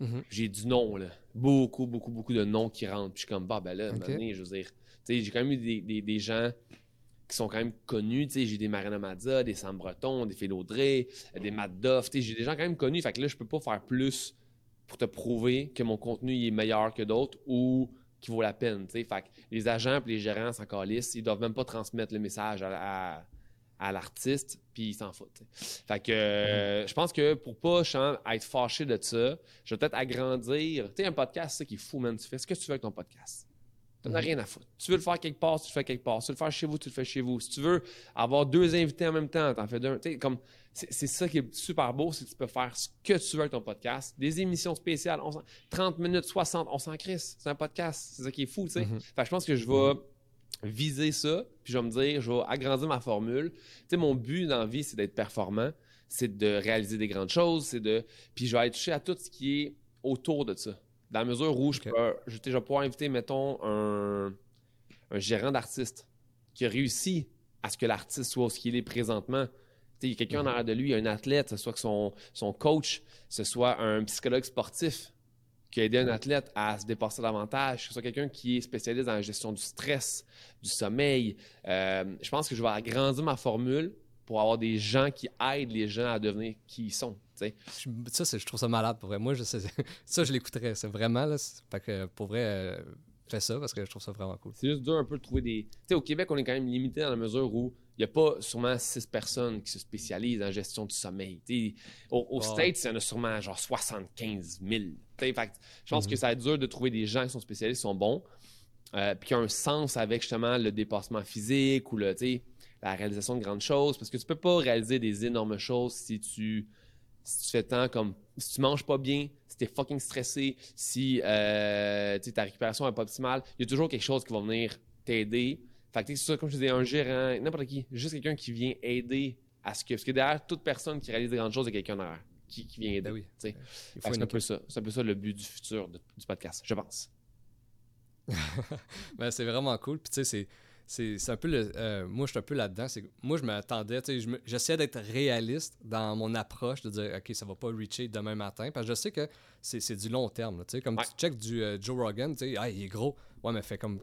Mhm. J'ai du non, là. Beaucoup, beaucoup, beaucoup de non qui rentrent. Puis je suis comme, bah, ben là, à un moment Ok. donné, je veux dire, j'ai quand même eu des, des- des gens qui sont quand même connus. J'ai des Marina Mazza, des Sam Breton, des Phil Audrey, euh, des Matt Duff. J'ai des gens quand même connus. Fait que là, je peux pas faire plus pour te prouver que mon contenu il est meilleur que d'autres ou qu'il vaut la peine. Fait que les agents et les gérants s'en calissent. Ils doivent même pas transmettre le message à, à- à l'artiste, puis ils s'en foutent. tu sais. Fait que euh, je pense que pour pas genre, être fâché de ça, je vais peut-être agrandir. Tu sais, un podcast, c'est ça qui est fou, man. Tu fais ce que tu veux avec ton podcast. Tu n'as Mhm. rien à foutre. Tu veux le faire quelque part, tu le fais quelque part. Si tu veux le faire chez vous, tu le fais chez vous. Si tu veux avoir deux invités en même temps, t'en fais deux. Tu sais, comme, c'est ça qui est super beau, c'est que tu peux faire ce que tu veux avec ton podcast. Des émissions spéciales, on s'en- 30 minutes, 60, on s'en crisse. C'est un podcast. C'est ça qui est fou, tu sais. Mhm. Fait que je pense que je vais viser ça, puis je vais me dire, je vais agrandir ma formule. Tu sais, mon but dans la vie, c'est d'être performant, c'est de réaliser des grandes choses, c'est de. Puis je vais aller toucher à tout ce qui est autour de ça. Dans la mesure où je, peux, je, vais pouvoir inviter, mettons, un, un gérant d'artiste qui a réussi à ce que l'artiste soit ce qu'il est présentement. Tu sais, il y a quelqu'un en arrière de lui, un athlète, ce soit que son, son coach, ce soit un psychologue sportif qui a aidé un athlète à se dépasser davantage, que ce soit quelqu'un qui est spécialiste dans la gestion du stress, du sommeil. Euh, je pense que je vais agrandir ma formule pour avoir des gens qui aident les gens à devenir qui ils sont. tu sais. Je- Ça, c'est- je trouve ça malade pour vrai. Moi, je sais, ça, je l'écouterais. C'est vraiment, là. Fait que pour vrai, euh, fais ça parce que je trouve ça vraiment cool. C'est juste dur un peu de trouver des. Tu sais, au Québec, on est quand même limité dans la mesure où il n'y a pas sûrement six personnes qui se spécialisent en gestion du sommeil. Au, au Wow. States, il y en a sûrement genre 75 000. Tu sais, fait je pense Mhm. que ça va être dur de trouver des gens qui sont spécialistes, qui sont bons, euh, puis qui ont un sens avec justement le dépassement physique ou le, la réalisation de grandes choses. Parce que tu peux pas réaliser des énormes choses si tu, si tu fais tant comme. Si tu manges pas bien, si tu es fucking stressé, si euh, ta récupération n'est pas optimale, il y a toujours quelque chose qui va venir t'aider. Fait que c'est ça, comme je disais, un gérant, n'importe qui, juste quelqu'un qui vient aider à ce que. Parce que derrière toute personne qui réalise des grandes choses, il y a quelqu'un derrière qui, qui vient aider. Ben oui. que C'est un peu ça. C'est un peu ça le but du futur de- du podcast, je pense. Ben, c'est vraiment cool. Puis, tu sais, c'est- un peu le. euh, moi, je suis un peu là-dedans. Moi, je m'attendais. J'essayais d'être réaliste dans mon approche, de dire, OK, ça va pas reacher demain matin. Parce que je sais que c'est du long terme. là, comme Ouais. tu check du euh, Joe Rogan, tu sais, ah, il est gros. Ouais, mais fait comme,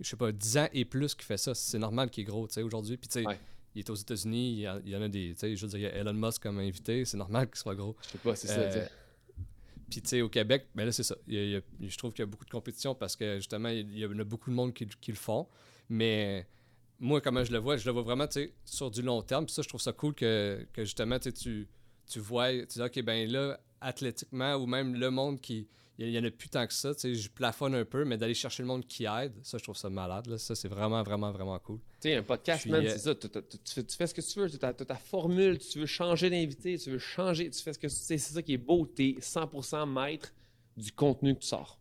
je sais pas, 10 ans et plus qu'il fait ça. C'est normal qu'il est gros, tu sais, aujourd'hui. Puis, tu sais, Ouais. il est aux États-Unis. Il y, en- il y en a des. Tu sais, je veux dire, il y a Elon Musk comme invité. C'est normal qu'il soit gros. Je sais pas, c'est ça. Euh. Puis, tu sais, au Québec, ben là, c'est ça. Il y a- il y a- je trouve qu'il y a beaucoup de compétition parce que, justement, il y, a- beaucoup de monde qui, qui le font. Mais moi, comment je le vois, je le vois vraiment, tu sais, sur du long terme. Puis ça, je trouve ça cool que, que justement, tu, tu vois, tu dis, OK, ben là, athlétiquement, ou même le monde qui... Il y en a plus tant que ça, tu sais, je plafonne un peu, mais d'aller chercher le monde qui aide, ça, je trouve ça malade, là. Ça, c'est vraiment, vraiment, vraiment cool. Tu sais, un podcast, Je suis, man, euh, c'est ça. Tu fais ce que tu veux. Tu as, ta formule. Tu veux changer d'invité. Tu veux changer. Tu fais ce que tu sais. C'est ça qui est beau. Tu es 100% maître du contenu que tu sors.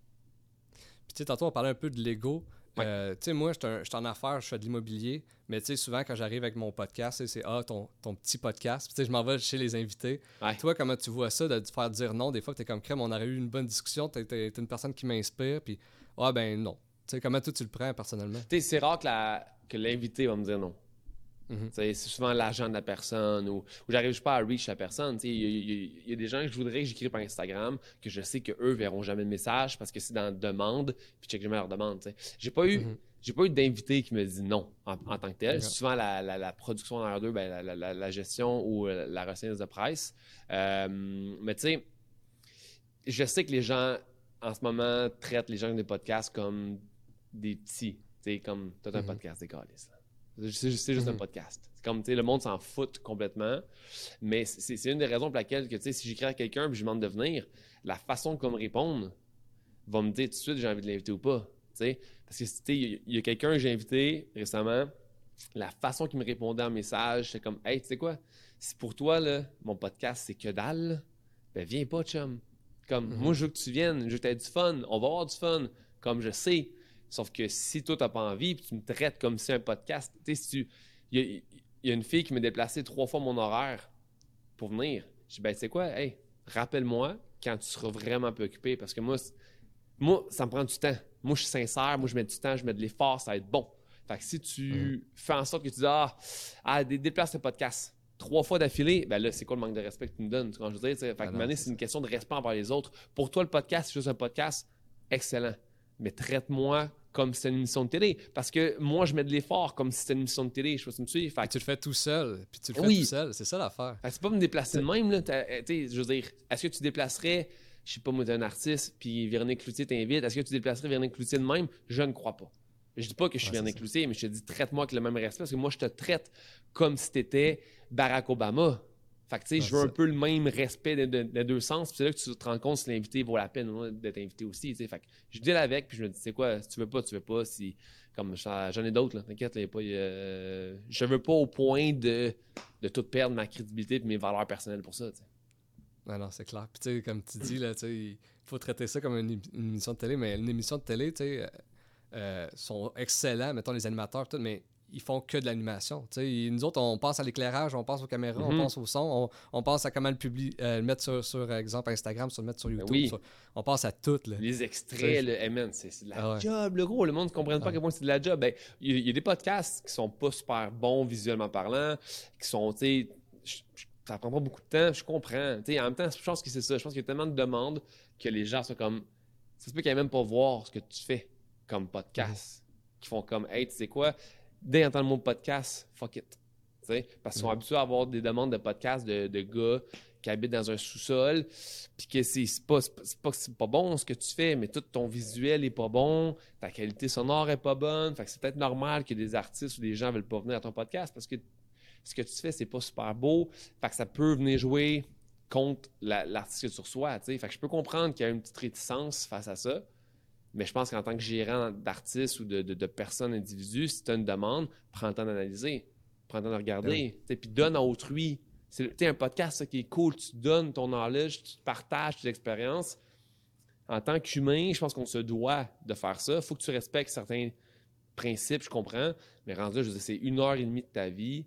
Puis tu sais, tantôt, on parlait un peu de l'ego. Ouais. Euh, tu sais, moi, je suis en affaires, je fais de l'immobilier, mais tu sais, souvent, quand j'arrive avec mon podcast, c'est Ah, ton, ton petit podcast. Tu sais, je m'en vais chez les invités. Ouais. Toi, comment tu vois ça, de te faire dire non? Des fois, tu es comme crème, on aurait eu une bonne discussion, tu es, une personne qui m'inspire, puis ah, ben non. Tu sais, comment toi, tu le prends personnellement? Tu sais, c'est rare que la- que l'invité va me dire non. Mhm. C'est souvent l'agent de la personne ou, ou j'arrive pas à reach la personne. Il y, y y a des gens que je voudrais que j'écris par Instagram que je sais qu'eux verront jamais le message parce que c'est dans demande puis check jamais leur demande. J'ai pas eu. Mhm. J'ai pas eu d'invité qui me dit non en, en tant que tel. Ok. C'est souvent la, la- la production en R2, ben, la, la- gestion ou euh, la reconnaissance de presse. Euh, mais tu sais, je sais que les gens en ce moment traitent les gens des podcasts comme des petits. Tu sais, comme t'as un Mhm. podcast, des. C'est juste, un Mhm. podcast. C'est comme, tu sais, le monde s'en fout complètement. Mais c'est une des raisons pour laquelle, que, tu sais, si j'écris à quelqu'un et je lui demande de venir, la façon qu'on me répondre va me dire tout de suite j'ai envie de l'inviter ou pas. tu sais. Parce que, tu sais, il y a- il y a, quelqu'un que j'ai invité récemment, la façon qu'il me répondait en message, c'est comme, hey, tu sais quoi, si pour toi, là, mon podcast, c'est que dalle, ben viens pas, chum. Comme, Mhm. moi, je veux que tu viennes, je veux que tu aies du fun, on va avoir du fun, comme je sais. Sauf que si toi, t'as pas envie, puis tu me traites comme si un podcast, tu sais, si tu. Il y a, il y a une fille qui m'a déplacé trois fois mon horaire pour venir. Je dis, ben, tu sais quoi, hey, rappelle-moi quand tu seras vraiment peu occupé, parce que moi, moi, ça me prend du temps. Moi, je suis sincère, moi, je mets du temps, je mets de l'effort, ça va être bon. Fait que si tu fais en sorte que tu dis, ah, ah dé- déplace le podcast, trois fois d'affilée, ben là, c'est quoi le manque de respect que tu nous donnes? Quand je veux dire, fait que Ah c'est c'est une question de respect envers les autres. Pour toi, le podcast, c'est juste un podcast, excellent. Mais traite-moi comme si c'était une émission de télé. Parce que moi, je mets de l'effort comme si c'était une émission de télé. Je sais pas si tu me suis. Fait tu le fais tout seul, puis tu le fais Oui. tout seul. C'est ça l'affaire. c'est pas me déplacer de même, là. Euh, je veux dire, est-ce que tu déplacerais, je sais pas, moi, t'es un artiste, puis Véronique Cloutier t'invite, est-ce que tu déplacerais Véronique Cloutier de même? Je ne crois pas. Je dis pas que je suis Ouais, Véronique. Cloutier, mais je te dis, traite-moi avec le même respect, parce que moi, je te traite comme si t'étais Barack Obama. Fait que, tu sais, Ouais, je veux un peu le même respect des de, des deux sens, puis c'est là que tu te rends compte si l'invité vaut la peine ou non d'être invité aussi, tu sais. Fait que je deal avec, puis je me dis, c'est quoi, si tu veux pas, tu veux pas, si... Comme j'en ai d'autres, là, t'inquiète, là, y a pas... je veux pas au point de de tout perdre ma crédibilité et mes valeurs personnelles pour ça. tu sais. Non, non, c'est clair. Puis, tu sais, comme tu dis, là, tu sais, il faut traiter ça comme une émission de télé, mais une émission de télé, tu sais, euh, euh, sont excellents, mettons, les animateurs, tout, mais ils font que de l'animation. Nous autres, on pense à l'éclairage, on pense aux caméras, on Mhm. pense au son, on, on pense à comment le, publier, euh, le mettre sur, sur, exemple, Instagram, sur le mettre sur YouTube. oui. sur- on pense à tout, là. Les extraits, le, hey man, c'est de la Ah ouais. job, le gros. Le monde ne comprend pas Ah. à quel point c'est de la job. Ben, Il y, a- il y a des podcasts qui sont pas super bons visuellement parlant, qui sont, tu sais, ça prend pas beaucoup de temps, je comprends. En même temps, je pense que c'est ça. Je pense qu'il y a tellement de demandes que les gens sont comme. Ça se peut qu'ils aient même pas voir ce que tu fais comme podcast. Qui font comme, hey, tu sais quoi, dès qu'ils entendent le mot podcast, fuck it. Parce qu'ils sont Mhm. habitués à avoir des demandes de podcasts de, de gars qui habitent dans un sous-sol, puis que c'est pas, pas, pas bon ce que tu fais, mais tout ton visuel est pas bon, ta qualité sonore est pas bonne, fait que c'est peut-être normal que des artistes ou des gens veulent pas venir à ton podcast parce que ce que tu fais, c'est pas super beau, fait que ça peut venir jouer contre la- l'artiste que tu reçois. Fait que je peux comprendre qu'il y a une petite réticence face à ça, mais je pense qu'en tant que gérant d'artistes ou de, de, de personnes individus, si tu as une demande, prends le temps d'analyser, prends le temps de regarder, sais, puis donne à autrui. C'est tu sais, un podcast ça, qui est cool, tu donnes ton knowledge, tu partages tes expériences. En tant qu'humain, je pense qu'on se doit de faire ça. Il faut que tu respectes certains principes, je comprends, mais rendu là, je veux dire, c'est une heure et demie de ta vie.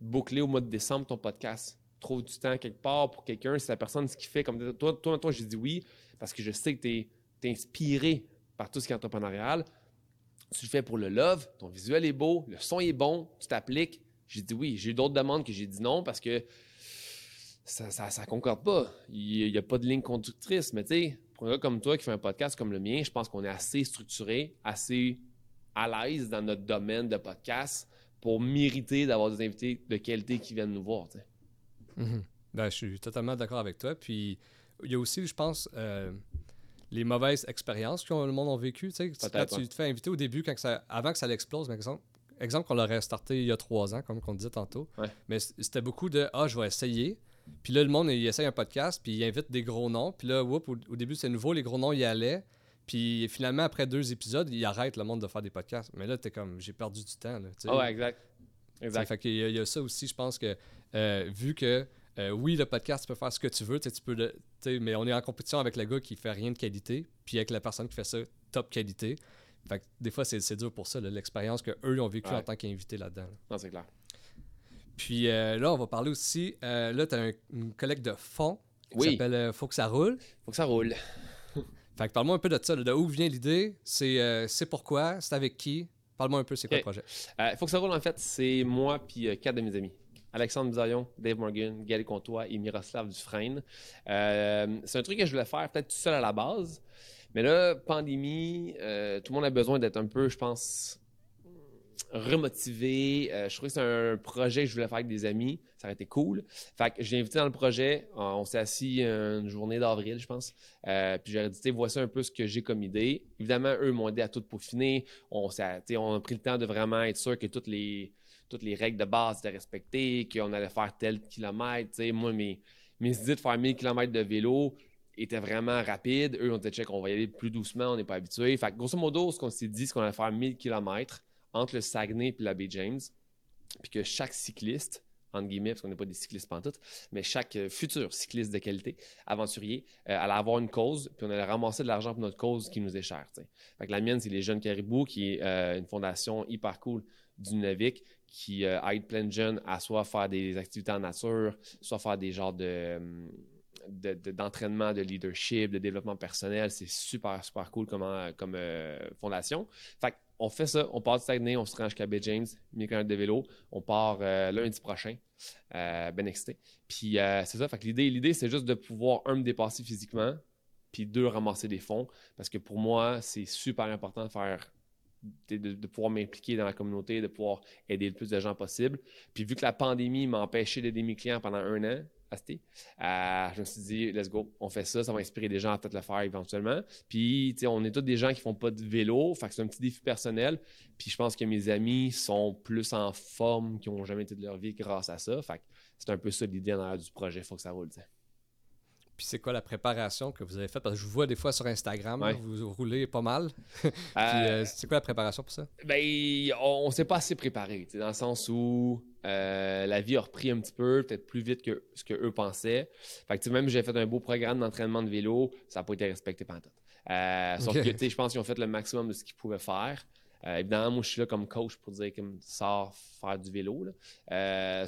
Boucler au mois de décembre ton podcast. Trouve du temps quelque part pour quelqu'un. C'est la personne ce qui fait comme toi, toi, toi j'ai dit oui parce que je sais que tu es, inspiré par tout ce qui est entrepreneurial. Tu le fais pour le love, ton visuel est beau, le son est bon, tu t'appliques. J'ai dit oui. J'ai eu d'autres demandes que j'ai dit non parce que ça, ça concorde pas. Il n'y a pas de ligne conductrice. Mais tu sais, pour un gars comme toi qui fait un podcast comme le mien, je pense qu'on est assez structuré, assez à l'aise dans notre domaine de podcast pour mériter d'avoir des invités de qualité qui viennent nous voir. tu. Mhm. Ben, je suis totalement d'accord avec toi. Puis, il y a aussi, je pense, euh, les mauvaises expériences que le monde a vécues. Tu quand te fais inviter au début, quand que ça, avant que ça l'explose, par exemple, exemple qu'on l'aurait starté il y a trois ans, comme on disait tantôt. Ouais. Mais c'était beaucoup de Ah, je vais essayer. Puis là, le monde, il essaye un podcast, puis il invite des gros noms. Puis là, whoop, au, au début, c'est nouveau, les gros noms y allaient. Puis finalement, après deux épisodes, il arrête le monde de faire des podcasts. Mais là, t'es comme, j'ai perdu du temps. Là. Ah ouais, exact. Exact. Fait qu'il y, a- il y a ça aussi, je pense que euh, vu que euh, oui, le podcast, tu peux faire ce que tu veux, tu peux le- mais on est en compétition avec le gars qui fait rien de qualité, puis avec la personne qui fait ça top qualité. Fait que des fois, c'est dur pour ça, l'expérience qu'eux ont vécu Ouais. en tant qu'invités là-dedans. là. Non, c'est clair. Puis euh, là, on va parler aussi. euh, là, tu as une collecte de fonds qui Oui. s'appelle Faut que ça roule. Faut que ça roule. Fait que parle-moi un peu de ça, là, de où vient l'idée, c'est euh, pourquoi, c'est avec qui? Parle-moi un peu, c'est quoi le projet? Faut que ça roule, en fait, c'est moi puis quatre de mes amis. Alexandre Bisaillon, Dave Morgan, Gary Comtois et Miroslav Dufresne. Euh, c'est un truc que je voulais faire peut-être tout seul à la base. Mais là, pandémie, euh, tout le monde a besoin d'être un peu, je pense, remotivé. Euh, je trouvais que c'est un projet que je voulais faire avec des amis. Ça aurait été cool. Fait que j'ai invité dans le projet. Euh, On s'est assis une journée d'avril, je pense. Puis j'ai dit, voici un peu ce que j'ai comme idée. Évidemment, eux m'ont aidé à tout peaufiner. On, on a pris le temps de vraiment être sûr que toutes les, toutes les règles de base étaient respectées, qu'on allait faire tel kilomètre. Tu sais, moi, mes, mes idées de faire 1000 km de vélo étaient vraiment rapides. Eux, on était check, on va y aller plus doucement, on n'est pas habitué. Fait grosso modo, ce qu'on s'est dit, c'est qu'on allait faire 1000 km entre le Saguenay et la baie James. Puis que chaque cycliste, entre guillemets, parce qu'on n'est pas des cyclistes pantoute, mais chaque euh, futur cycliste de qualité, aventurier, euh, allait avoir une cause, puis on allait ramasser de l'argent pour notre cause qui nous est chère. la mienne, c'est les Jeunes Caribous, qui est euh, une fondation hyper cool du Nunavik, qui euh, aide plein de jeunes à soit faire des activités en nature, soit faire des genres de, hum, de- de- d'entraînement, de, leadership, de développement personnel. C'est super, super cool comme, comme euh, fondation. Fait on fait ça, on part du Saguenay, on se rend jusqu'à Bay James, km de vélo. On part euh, lundi prochain, euh, ben excité. Puis euh, c'est ça, fait que l'idée, l'idée, c'est juste de pouvoir, un, me dépasser physiquement, puis deux, ramasser des fonds. Parce que pour moi, c'est super important de faire de, pouvoir m'impliquer dans la communauté, de pouvoir aider le plus de gens possible. Puis vu que la pandémie m'a empêché d'aider mes clients pendant un an, euh, je me suis dit, let's go, on fait ça, ça va inspirer des gens à peut-être le faire éventuellement. Puis, on est tous des gens qui font pas de vélo, fait que c'est un petit défi personnel. Puis, je pense que mes amis sont plus en forme, qui ont jamais été de leur vie grâce à ça. Fait que c'est un peu ça l'idée en du projet, faut que ça roule. Puis c'est quoi la préparation que vous avez faite? Parce que je vous vois des fois sur Instagram, vous roulez pas mal. Puis euh, euh, c'est quoi la préparation pour ça? Ben, on, ne s'est pas assez préparé, dans le sens où euh, la vie a repris un petit peu, peut-être plus vite que ce qu'eux pensaient. Fait que même j'ai fait un beau programme d'entraînement de vélo, ça n'a pas été respecté pendant tout. sauf que je pense qu'ils ont fait le maximum de ce qu'ils pouvaient faire. évidemment, moi, je suis là comme coach pour dire qu'ils me sort faire du vélo.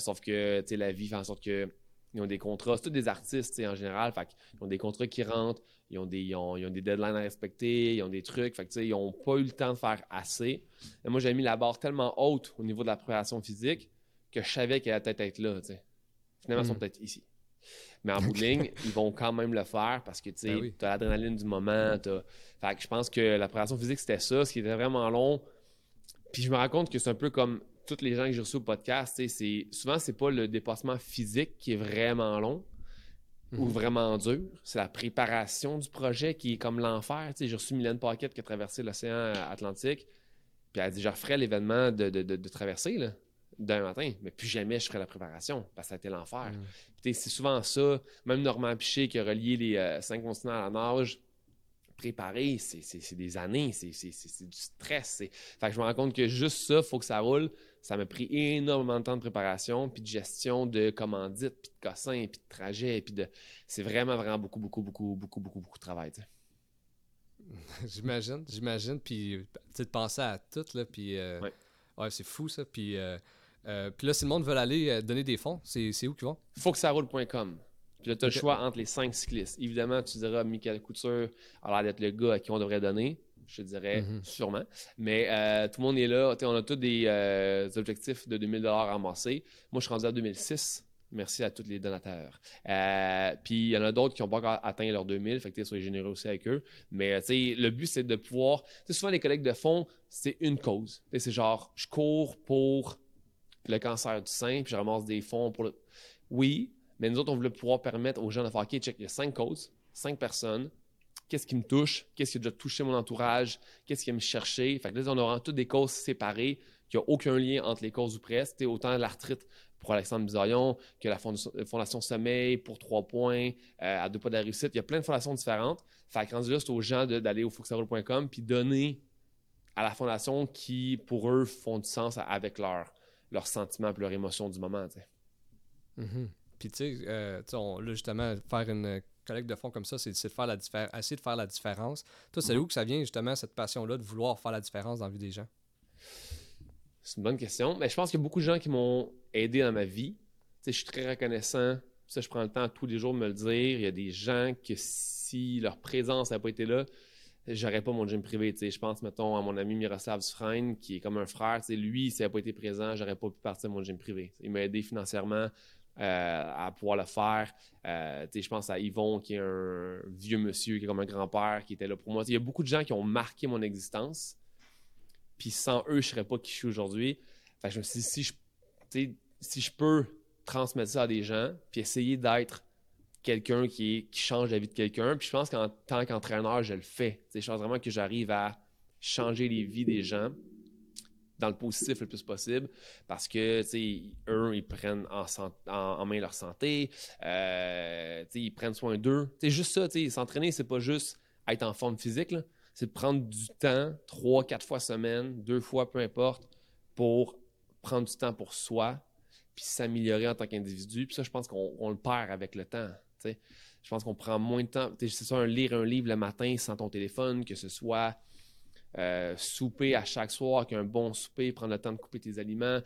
sauf que la vie fait en sorte que ils ont des contrats, c'est tous des artistes en général, fait ils ont des contrats qui rentrent, ils ont des, ils ont, des deadlines à respecter, ils ont des trucs, fait ils n'ont pas eu le temps de faire assez. Et moi, j'ai mis la barre tellement haute au niveau de la préparation physique que je savais qu'elle allait peut-être être là. Finalement, ils sont hmm. peut-être ici. Mais en bout de ligne, ils vont quand même le faire parce que tu ben as l'adrénaline du moment. Fait que je pense que la préparation physique, c'était ça, ce qui était vraiment long. Puis je me rends compte que c'est un peu comme tous les gens que j'ai reçus au podcast, c'est souvent c'est pas le dépassement physique qui est vraiment long ou mhm. vraiment dur, c'est la préparation du projet qui est comme l'enfer. J'ai reçu Mylène Paquette qui a traversé l'océan Atlantique, puis elle a dit je referai l'événement de, de, de, traverser d'un matin, mais plus jamais je ferai la préparation parce que ça a été l'enfer. Mhm. C'est souvent ça, même Normand Piché qui a relié les euh, cinq continents à la nage préparer, c'est des années, c'est du stress. Fait que je me rends compte que juste ça, il faut que ça roule. Ça m'a pris énormément de temps de préparation, puis de gestion de commandites, puis de cossins, puis de trajet, puis de... C'est vraiment, vraiment beaucoup, beaucoup, beaucoup, beaucoup, beaucoup, beaucoup de travail, J'imagine, j'imagine, puis tu de penser à tout, là, puis... Euh, ouais, c'est fou, ça, puis... Euh, euh, puis là, si le monde veut aller donner des fonds, c'est où qu'ils vont? Faut que ça roule.com. Puis là, tu as le choix entre les cinq cyclistes. Évidemment, tu diras Michael Couture a l'air d'être le gars à qui on devrait donner. Je dirais mhm. sûrement. Mais euh, tout le monde est là. on a tous des, euh, objectifs de 2000 ramassés. Moi, je suis rendu à 2006. Merci à tous les donateurs. Euh, puis il y en a d'autres qui n'ont pas encore atteint leurs 2000, fait que soyez généreux aussi avec eux. Mais le but, c'est de pouvoir. souvent, les collègues de fonds, c'est une cause. C'est genre, je cours pour le cancer du sein, puis je ramasse des fonds pour le. Oui, mais nous autres, on voulait pouvoir permettre aux gens de faire, OK, check, il y a cinq causes, cinq personnes. Qu'est-ce qui me touche? Qu'est-ce qui a déjà touché mon entourage? Qu'est-ce qui a me chercher? Fait que là, on aura toutes des causes séparées, qui n'ont aucun lien entre les causes ou presque. autant l'arthrite pour Alexandre Bizarion que la Fondation Sommeil pour trois points, euh, à deux pas de la réussite. Il y a plein de fondations différentes. Fait que rendu là, c'est aux gens d'aller au foxarole.com puis donner à la fondation qui, pour eux, font du sens avec leurs leur sentiments et leurs émotions du moment. Mm-hmm. Puis, tu sais, euh, là, justement, faire une collecte de fonds comme ça, c'est de faire la essayer de faire la différence. Toi, c'est mhm. où que ça vient, justement, cette passion-là de vouloir faire la différence dans la vie des gens? C'est une bonne question. Mais je pense qu'il y a beaucoup de gens qui m'ont aidé dans ma vie. Tu sais, je suis très reconnaissant. Ça, je prends le temps tous les jours de me le dire. Il y a des gens que si leur présence n'a pas été là, j'aurais pas mon gym privé. Je pense, mettons, à mon ami Miroslav Sufrain, qui est comme un frère. lui, s'il n'a pas été présent, j'aurais pas pu partir de mon gym privé. Il m'a aidé financièrement. Euh, à pouvoir le faire. Euh, je pense à Yvon, qui est un vieux monsieur, qui est comme un grand-père, qui était là pour moi. Il y a beaucoup de gens qui ont marqué mon existence. Puis sans eux, je serais pas qui je suis aujourd'hui. je me suis dit, si je, si je peux transmettre ça à des gens, puis essayer d'être quelqu'un qui, qui change la vie de quelqu'un. Puis je pense qu'en tant qu'entraîneur, je le fais. je pense vraiment que j'arrive à changer les vies des gens dans le positif le plus possible parce que eux ils prennent en, main leur santé euh, ils prennent soin d'eux. C'est juste ça s'entraîner c'est pas juste être en forme physique c'est prendre du temps trois quatre fois semaine deux fois peu importe pour prendre du temps pour soi puis s'améliorer en tant qu'individu. Puis ça je pense qu'on le perd avec le temps je pense qu'on prend moins de temps. C'est ça lire un livre le matin sans ton téléphone que ce soit euh, souper à chaque soir, qu'un bon souper, prendre le temps de couper tes aliments.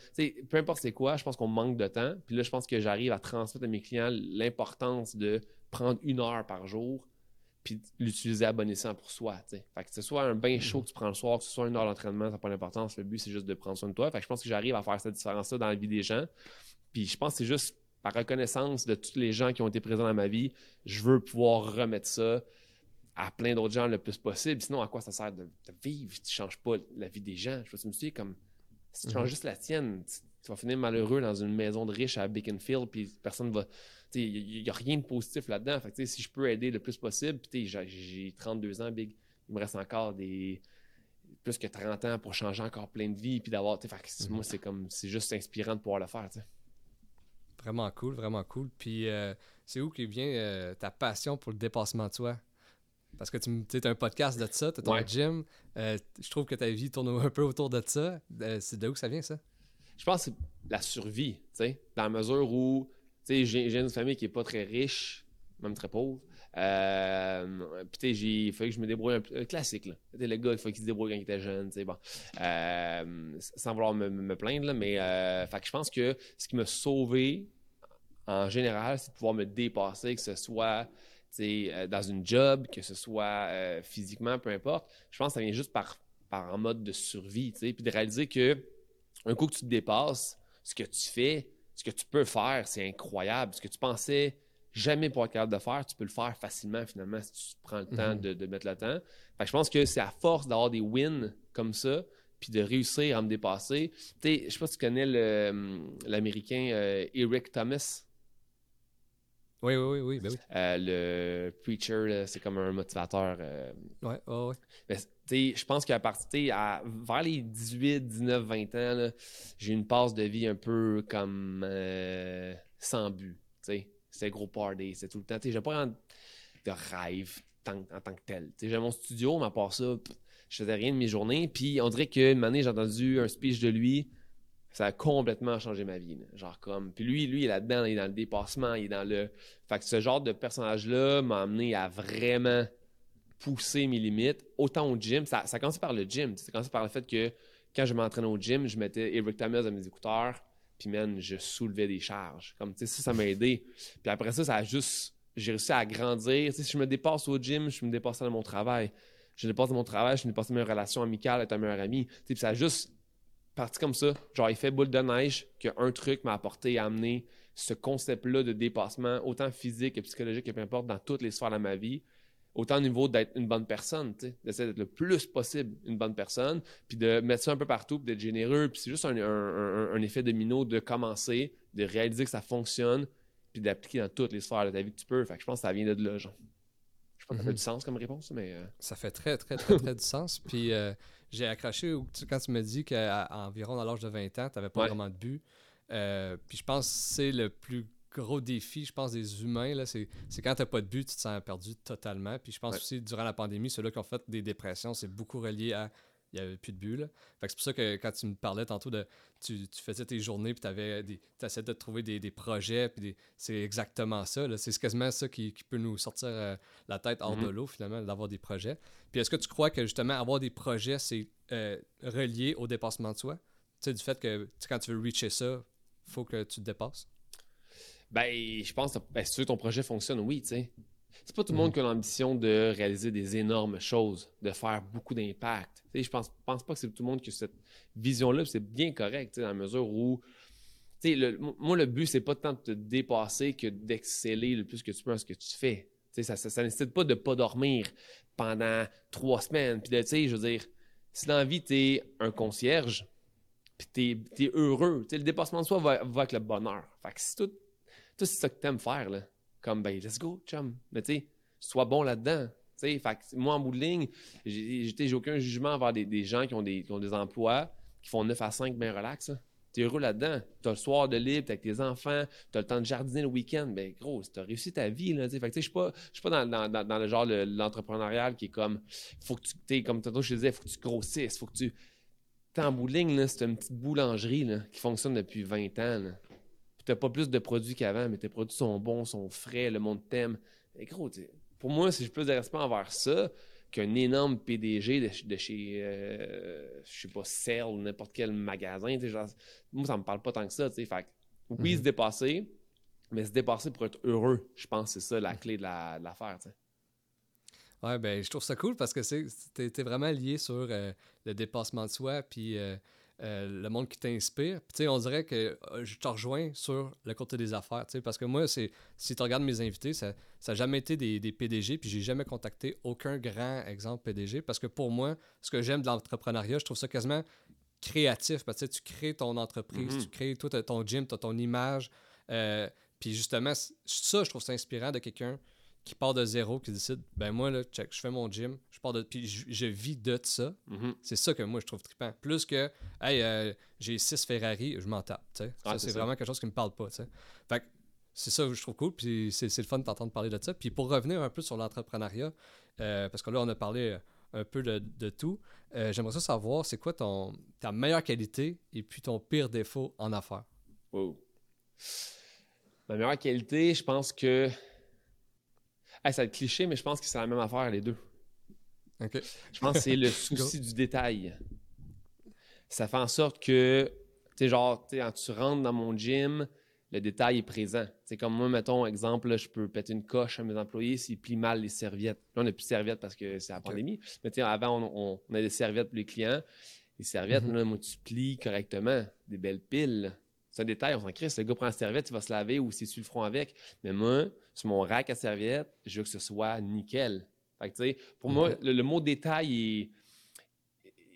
peu importe c'est quoi, je pense qu'on manque de temps. Puis là, je pense que j'arrive à transmettre à mes clients l'importance de prendre une heure par jour, puis l'utiliser à bon escient pour soi. Fait que ce soit un bain chaud que tu prends le soir, que ce soit une heure d'entraînement, ça n'a pas d'importance. Le but, c'est juste de prendre soin de toi. Fait que je pense que j'arrive à faire cette différence-là dans la vie des gens. Puis je pense que c'est juste par reconnaissance de tous les gens qui ont été présents dans ma vie, je veux pouvoir remettre ça à plein d'autres gens le plus possible. Sinon, à quoi ça sert de, vivre? Tu ne changes pas la vie des gens? Je me suis comme si tu changes mhm. juste la tienne, tu, vas finir malheureux dans une maison de riche à Beaconfield, puis personne va. Il n'y a, rien de positif là-dedans. Fait si je peux aider le plus possible, puis j'ai 32 ans, Big, il me reste encore des plus que 30 ans pour changer encore plein de vies, puis d'avoir. Moi, mhm. c'est comme c'est juste inspirant de pouvoir le faire. Vraiment cool, vraiment cool. Puis euh, c'est où qui vient euh, ta passion pour le dépassement de soi? Parce que tu as un podcast de ça, tu as ton gym. Euh, je trouve que ta vie tourne un peu autour de ça. c'est de où ça vient, ça? Je pense que c'est la survie, tu sais, dans la mesure où, tu sais, j'ai une famille qui est pas très riche, même très pauvre. Euh, puis, il fallait que je me débrouille un peu. Classique, là. le gars, il faut qu'il se débrouille quand il était jeune, tu sais, bon. sans vouloir me, plaindre, là, mais fait que je pense que ce qui m'a sauvé, en général, c'est de pouvoir me dépasser, que ce soit euh, dans une job, que ce soit euh, physiquement, peu importe. Je pense que ça vient juste par, par en mode de survie, puis de réaliser que un coup que tu te dépasses, ce que tu fais, ce que tu peux faire, c'est incroyable. Ce que tu pensais jamais pouvoir être capable de faire, tu peux le faire facilement finalement si tu prends le temps mm-hmm. de, mettre le temps. je pense que c'est à force d'avoir des wins comme ça, puis de réussir à me dépasser. Je ne sais pas si tu connais hum, l'Américain euh, Eric Thomas. Oui, oui, oui, ben oui. Euh, le preacher, c'est comme un motivateur. Euh... Ouais, ouais, ouais. je pense qu'à partir, à, vers les 18, 19, 20 ans, j'ai une passe de vie un peu comme euh, sans but. C'est gros party, c'est tout le temps. J'ai pas de rêve en tant que tel. J'ai mon studio, mais à part ça, je faisais rien de mes journées. Puis on dirait qu'une année, j'ai entendu un speech de lui ça a complètement changé ma vie. Genre comme. Puis lui, lui, il est là-dedans, il est dans le dépassement, il est dans le. Fait que ce genre de personnage-là m'a amené à vraiment pousser mes limites, autant au gym. Ça, ça a commencé par le gym. Ça a commencé par le fait que quand je m'entraînais au gym, je mettais Eric Thomas à mes écouteurs, puis man, je soulevais des charges. Comme ça, ça m'a aidé. Puis après ça, ça a juste. J'ai réussi à grandir. Si je me dépasse au gym, je me dépasse dans mon travail. Je dépasse dans mon travail, je me dépasse dans mes relations amicales avec un meilleur ami. Ça a juste parti comme ça. Genre, il fait boule de neige qu'un truc m'a apporté et amené ce concept-là de dépassement, autant physique et psychologique et peu importe, dans toutes les sphères de ma vie. Autant au niveau d'être une bonne personne, tu sais, d'essayer d'être le plus possible une bonne personne, puis de mettre ça un peu partout, puis d'être généreux, puis c'est juste un, effet domino de commencer, de réaliser que ça fonctionne, puis d'appliquer dans toutes les sphères de ta vie que tu peux. Fait que je pense que ça vient de là, genre. Je pense que ça fait mhm. du sens comme réponse, mais... Euh, ça fait très, très, très, très, du sens, puis... Euh, j'ai accroché quand tu me dis qu'à environ dans l'âge de 20 ans, tu n'avais pas vraiment de but. Euh, puis je pense que c'est le plus gros défi, je pense, des humains, c'est, quand tu n'as pas de but, tu te sens perdu totalement. Puis je pense aussi, durant la pandémie, ceux-là qui ont fait des dépressions, c'est beaucoup relié à il n'y avait plus de but. c'est pour ça que quand tu me parlais tantôt de. Tu, faisais tes journées, puis tu essayais de trouver des, projets, puis c'est exactement ça. C'est quasiment ça qui, peut nous sortir euh, la tête hors de mm-hmm. l'eau, finalement, d'avoir des projets. Puis est-ce que tu crois que justement avoir des projets, c'est euh, relié au dépassement de soi? Tu sais, du fait que quand tu veux reacher ça, faut que tu te dépasses? Ben, je pense que ben, si tu veux ton projet fonctionne, oui, tu sais. C'est pas tout le monde mhm. qui a l'ambition de réaliser des énormes choses, de faire beaucoup d'impact. Je pense, pense pas que c'est tout le monde qui a cette vision-là, c'est bien correct, dans la mesure où le, moi, le but, c'est pas tant de te dépasser que d'exceller le plus que tu peux dans ce que tu fais. ça, ça, nécessite pas de pas dormir pendant trois semaines. Puis, je veux dire, si dans la vie, tu es un concierge, puis tu es, heureux, le dépassement de soi va, avec le bonheur. Fait que si tout, tout c'est ça que tu aimes faire, là, comme, ben, let's go, chum. Mais tu sais, sois bon là-dedans. Fait que moi, en bout de ligne, j'ai aucun jugement envers des, gens qui ont des, des emplois, qui font 9 à 5 bien relax. Tu es heureux là-dedans. Tu as le soir de libre, tu avec tes enfants, tu as le temps de jardiner le week-end. Ben, gros, tu as réussi ta vie. Là, fait que je suis pas, suis pas dans, le genre de l'entrepreneurial qui est comme, faut que tu, comme tantôt je te disais, faut que tu grossisses, faut que tu. T'es en bout de ligne, c'est une petite boulangerie là, qui fonctionne depuis 20 ans. T'as pas plus de produits qu'avant, mais tes produits sont bons, sont frais, le monde t'aime. Mais gros, pour moi, si j'ai plus de respect envers ça qu'un énorme PDG de, chez, euh, je sais pas, Cell ou n'importe quel magasin, genre, moi, ça me parle pas tant que ça. Fait oui, se mhm. dépasser, mais se dépasser pour être heureux, je pense que c'est ça la clé de l'affaire. Ouais, ben, je trouve ça cool parce que c'est t'es vraiment lié sur euh, le dépassement de soi, puis euh, euh, le monde qui t'inspire. Puis, tu sais, on dirait que je te rejoins sur le côté des affaires, tu sais, parce que moi, c'est si tu regardes mes invités, ça n'a jamais été des, des PDG, puis j'ai jamais contacté aucun grand exemple PDG, parce que pour moi, ce que j'aime de l'entrepreneuriat, je trouve ça quasiment créatif, parce que tu crées ton entreprise, mm-hmm. tu crées tout ton gym, tu as ton image, puis justement, ça, je trouve ça inspirant de quelqu'un qui part de zéro, qui décide, ben moi, là, check, je fais mon gym, je pars de, puis je, vis de ça. Mm-hmm. C'est ça que moi, je trouve trippant. Plus que, hey, euh, j'ai six Ferrari, je m'en tape, tu sais. ça, c'est vraiment quelque chose qui me parle pas, tu sais. Fait c'est ça que je trouve cool, puis c'est, le fun de t'entendre parler de ça. Puis pour revenir un peu sur l'entrepreneuriat, euh, parce que là, on a parlé un peu de, tout, euh, j'aimerais ça savoir, c'est quoi ton, ta meilleure qualité et puis ton pire défaut en affaires? Wow. Ma meilleure qualité, je pense que ça va être cliché, mais je pense que c'est la même affaire, les deux. Je pense que c'est le souci du détail. Ça fait en sorte que, tu sais, genre, quand tu rentres dans mon gym, le détail est présent. C'est comme moi, mettons, exemple, je peux péter une coche à mes employés s'ils plient mal les serviettes. Là, on n'a plus de serviettes parce que c'est la pandémie. Mais avant, on, on, a des serviettes pour les clients. Les serviettes, là, moi, tu plies correctement. Des belles piles. C'est un détail, on s'en crisse. Le gars prend la serviette, il va se laver ou s'il sur le front avec. Mais moi, sur mon rack à serviette, je veux que ce soit nickel. Fait que, pour moi, le, mot détail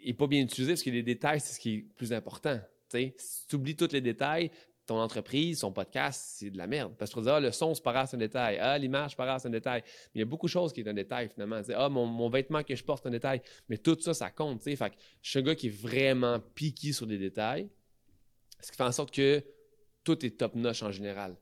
est, pas bien utilisé parce que les détails, c'est ce qui est plus important. Si tu oublies tous les détails, ton entreprise, son podcast, c'est de la merde. Parce que tu vas dire, ah, le son, c'est pas grave, c'est un détail. Ah, l'image, c'est pas grave, c'est un détail. Mais il y a beaucoup de choses qui est un détail, finalement. ah, mon, vêtement que je porte, c'est un détail. Mais tout ça, ça compte, Fait que je suis un gars qui est vraiment piqué sur des détails. Ce qui fait en sorte que tout est top-notch en général.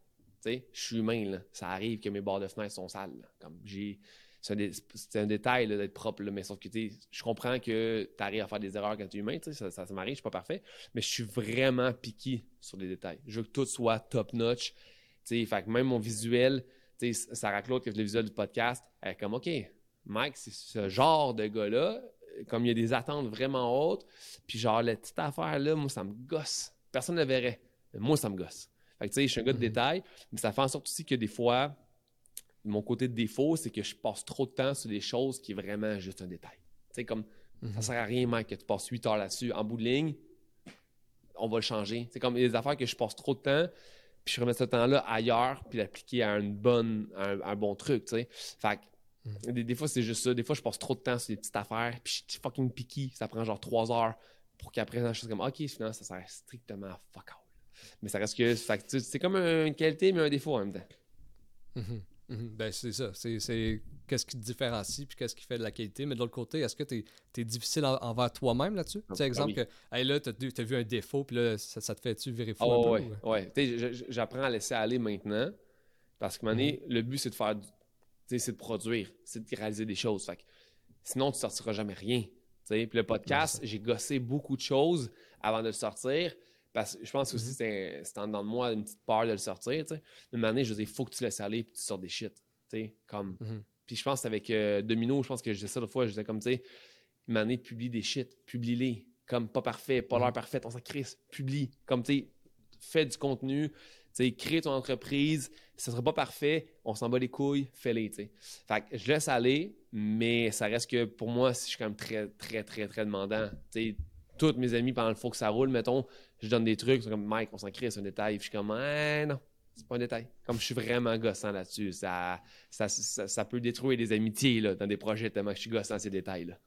je suis humain, Ça arrive que mes barres de fenêtre sont sales. Comme j'ai. C'est un, détail d'être propre, mais sauf que je comprends que tu arrives à faire des erreurs quand tu es humain, ça, ça, m'arrive, je suis pas parfait, mais je suis vraiment piqué sur les détails. Je veux que tout soit top-notch. Fait que même mon visuel, Sarah Claude, qui fait le visuel du podcast, elle est comme OK, Mike, c'est ce genre de gars-là, comme il y a des attentes vraiment hautes, puis genre la petite affaire là, moi ça me gosse personne ne le verrait. Mais moi, ça me gosse. Fait que, tu sais, je suis un gars de mhm. détail, mais ça fait en sorte aussi que des fois, mon côté de défaut, c'est que je passe trop de temps sur des choses qui est vraiment juste un détail. Tu sais, comme, mhm. ça sert à rien, mec, que tu passes 8 heures là-dessus. En bout de ligne, on va le changer. C'est comme des affaires que je passe trop de temps, puis je remets ce temps-là ailleurs, puis l'appliquer à une bonne, un, bon truc, tu sais. Fait que, mhm. des, fois, c'est juste ça. Des fois, je passe trop de temps sur des petites affaires, puis je suis fucking picky. Ça prend genre 3 heures pour qu'après, je chose comme, OK, finalement, ça sert strictement à fuck all. Mais ça reste que, c'est comme une qualité, mais un défaut en même temps. Mm-hmm. Mm-hmm. Ben, c'est ça. C'est qu'est-ce qui te différencie puis qu'est-ce qui fait de la qualité. Mais de l'autre côté, est-ce que tu es, difficile envers toi-même là-dessus? Tu sais, exemple, que, hey, là, tu as, vu un défaut puis là, ça, te fait-tu virer fou oh, un peu? Ouais, ouais. J'apprends à laisser aller maintenant parce que, mm le but, c'est de faire, c'est de produire, c'est de réaliser des choses. Fait sinon, tu sortiras jamais rien. Puis le podcast, j'ai gossé beaucoup de choses avant de le sortir. Parce que je pense aussi que mhm. c'était dans moi une petite peur de le sortir. T'sais. Une année, je disais, il faut que tu laisses aller et tu sortes des shit. Comme... Mhm. Puis je pense avec euh, Domino, je pense que je disais ça l'autre fois, je disais comme, tu sais, une année, publie des shit, publie-les. Comme pas parfait, pas l'heure mhm. parfaite, on s'en crisse, publie. Comme, tu sais, fais du contenu, sais, crée ton entreprise, ce sera pas parfait, on s'en bat les couilles, fais-les, tu Fait que je laisse aller, mais ça reste que pour moi, je suis quand même très, très, très, très demandant. Tu sais, tous mes amis, pendant le faut que ça roule, mettons, je donne des trucs, comme Mike, on s'en crée, c'est un détail. Je suis comme, eh, non, c'est pas un détail. Comme je suis vraiment gossant là-dessus, ça ça, ça, peut détruire des amitiés là, dans des projets tellement que je suis gossant ces détails-là.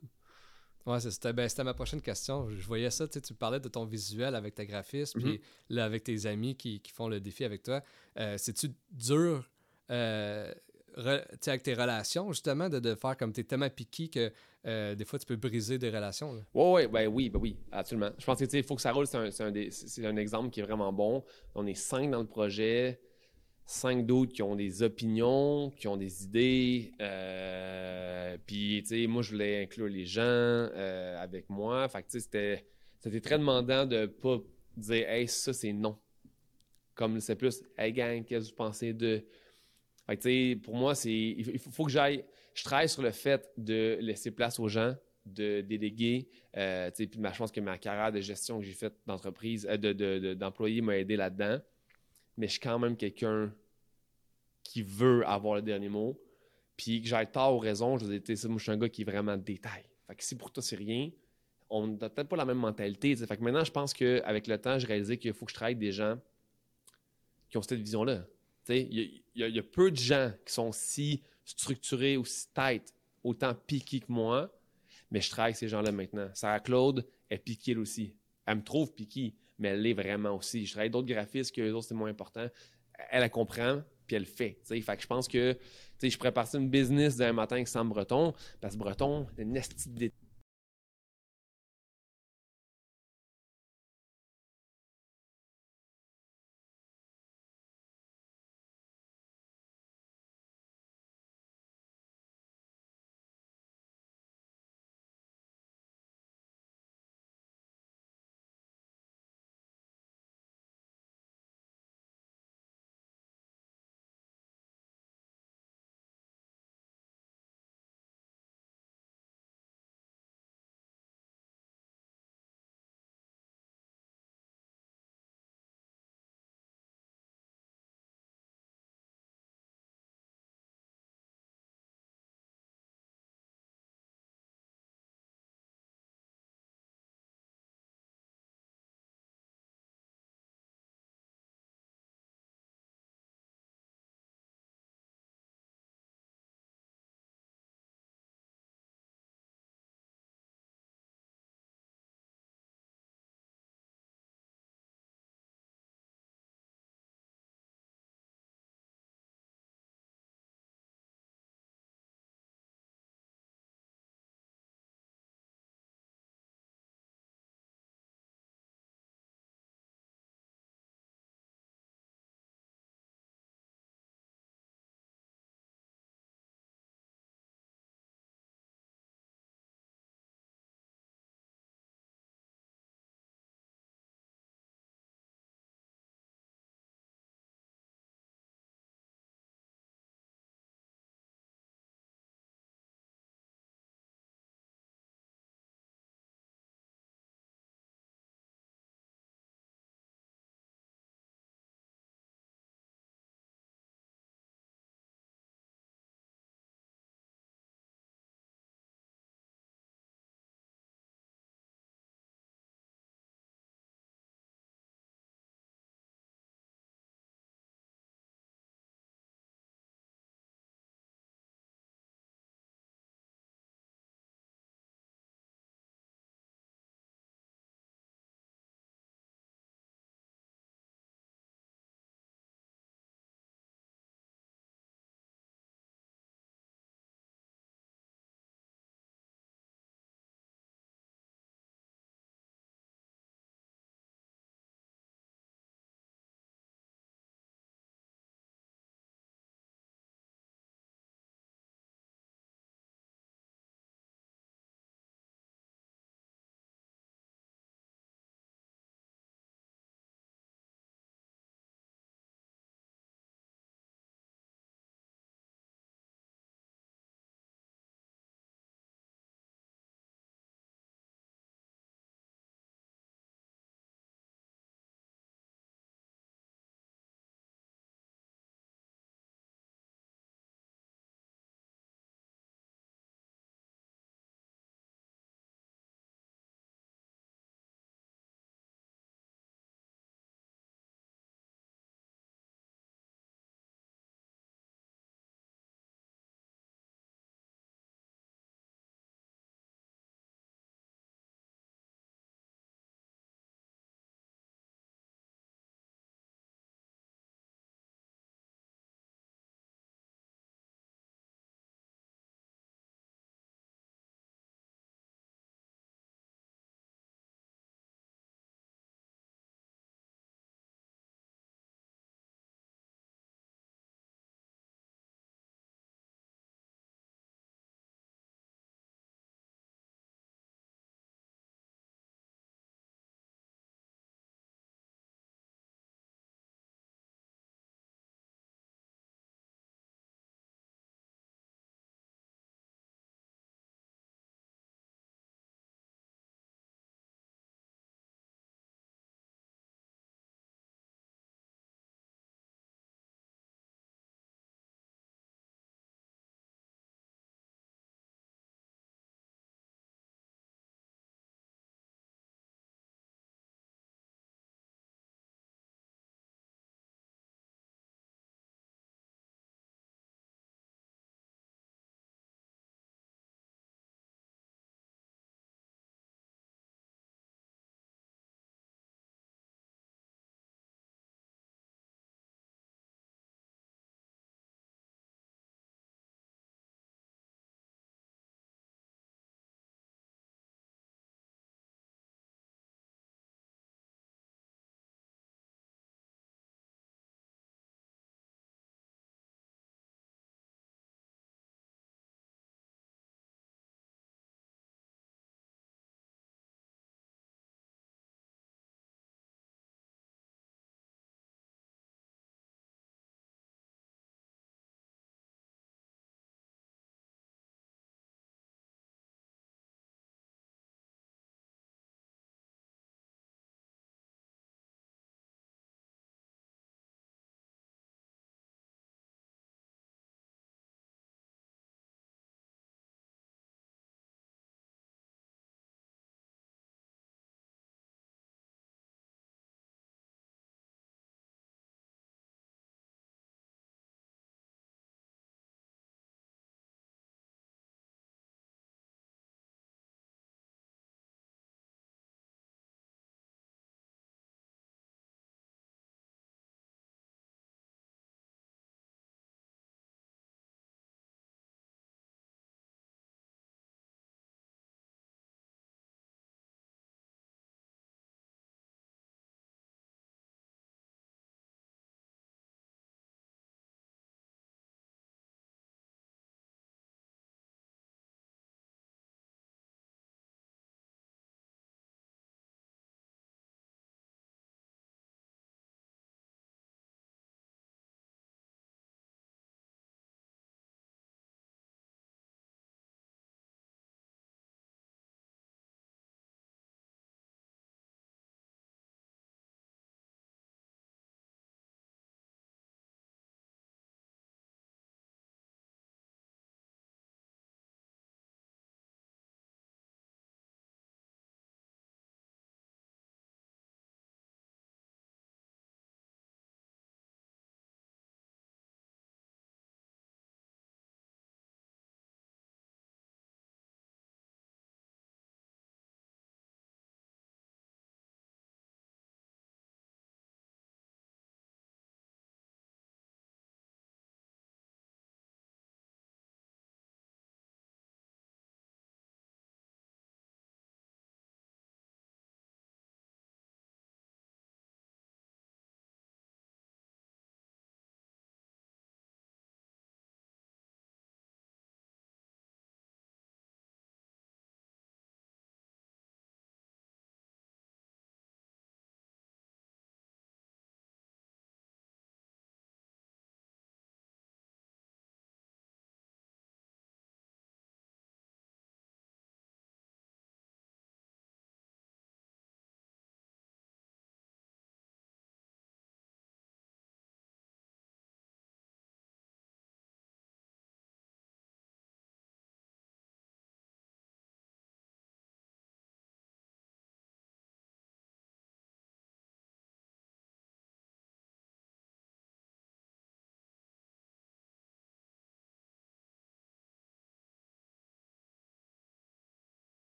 Ouais, ben, c'était ma prochaine question. Je voyais ça, tu parlais de ton visuel avec ta graphiste, puis mhm. là, avec tes amis qui, font le défi avec toi. Euh, c'est-tu dur euh, avec tes relations, justement, de, faire comme tu es tellement piqué que euh, des fois tu peux briser des relations? Ouais, ouais, ben oui, ben oui, absolument. Je pense que il faut que ça roule, c'est un, un, exemple qui est vraiment bon. On est cinq dans le projet cinq d'autres qui ont des opinions, qui ont des idées. Euh, puis, tu sais, moi, je voulais inclure les gens euh, avec moi. Fait que, tu sais, c'était, très demandant de pas dire, hey, ça, c'est non. Comme c'est plus, hey, gang, qu'est-ce que vous pensez de. Fait tu sais, pour moi, c'est. Il faut, que j'aille. Je travaille sur le fait de laisser place aux gens, de déléguer. Euh, tu sais, puis je pense que ma carrière de gestion que j'ai faite d'entreprise, de, d'employé m'a aidé là-dedans mais je suis quand même quelqu'un qui veut avoir le dernier mot. puis que j'aille tard ou raison, je veux dire, moi, je suis un gars qui est vraiment détail. Fait que si pour toi, c'est rien, on n'a peut-être pas la même mentalité. Fait que maintenant, je pense qu'avec le temps, j'ai réalisé qu'il faut que je travaille avec des gens qui ont cette vision-là. Il y, a peu de gens qui sont si structurés ou si tête, autant piqués que moi, mais je travaille avec ces gens-là maintenant. Sarah Claude est piquée aussi. Elle me trouve piquée, mais elle l'est vraiment aussi. Je travaille d'autres graphistes que les autres, c'est moins important. Elle, elle comprend, puis elle le fait. Fait que je pense que je pourrais partir une business d'un matin avec Sam Breton, parce que Breton, une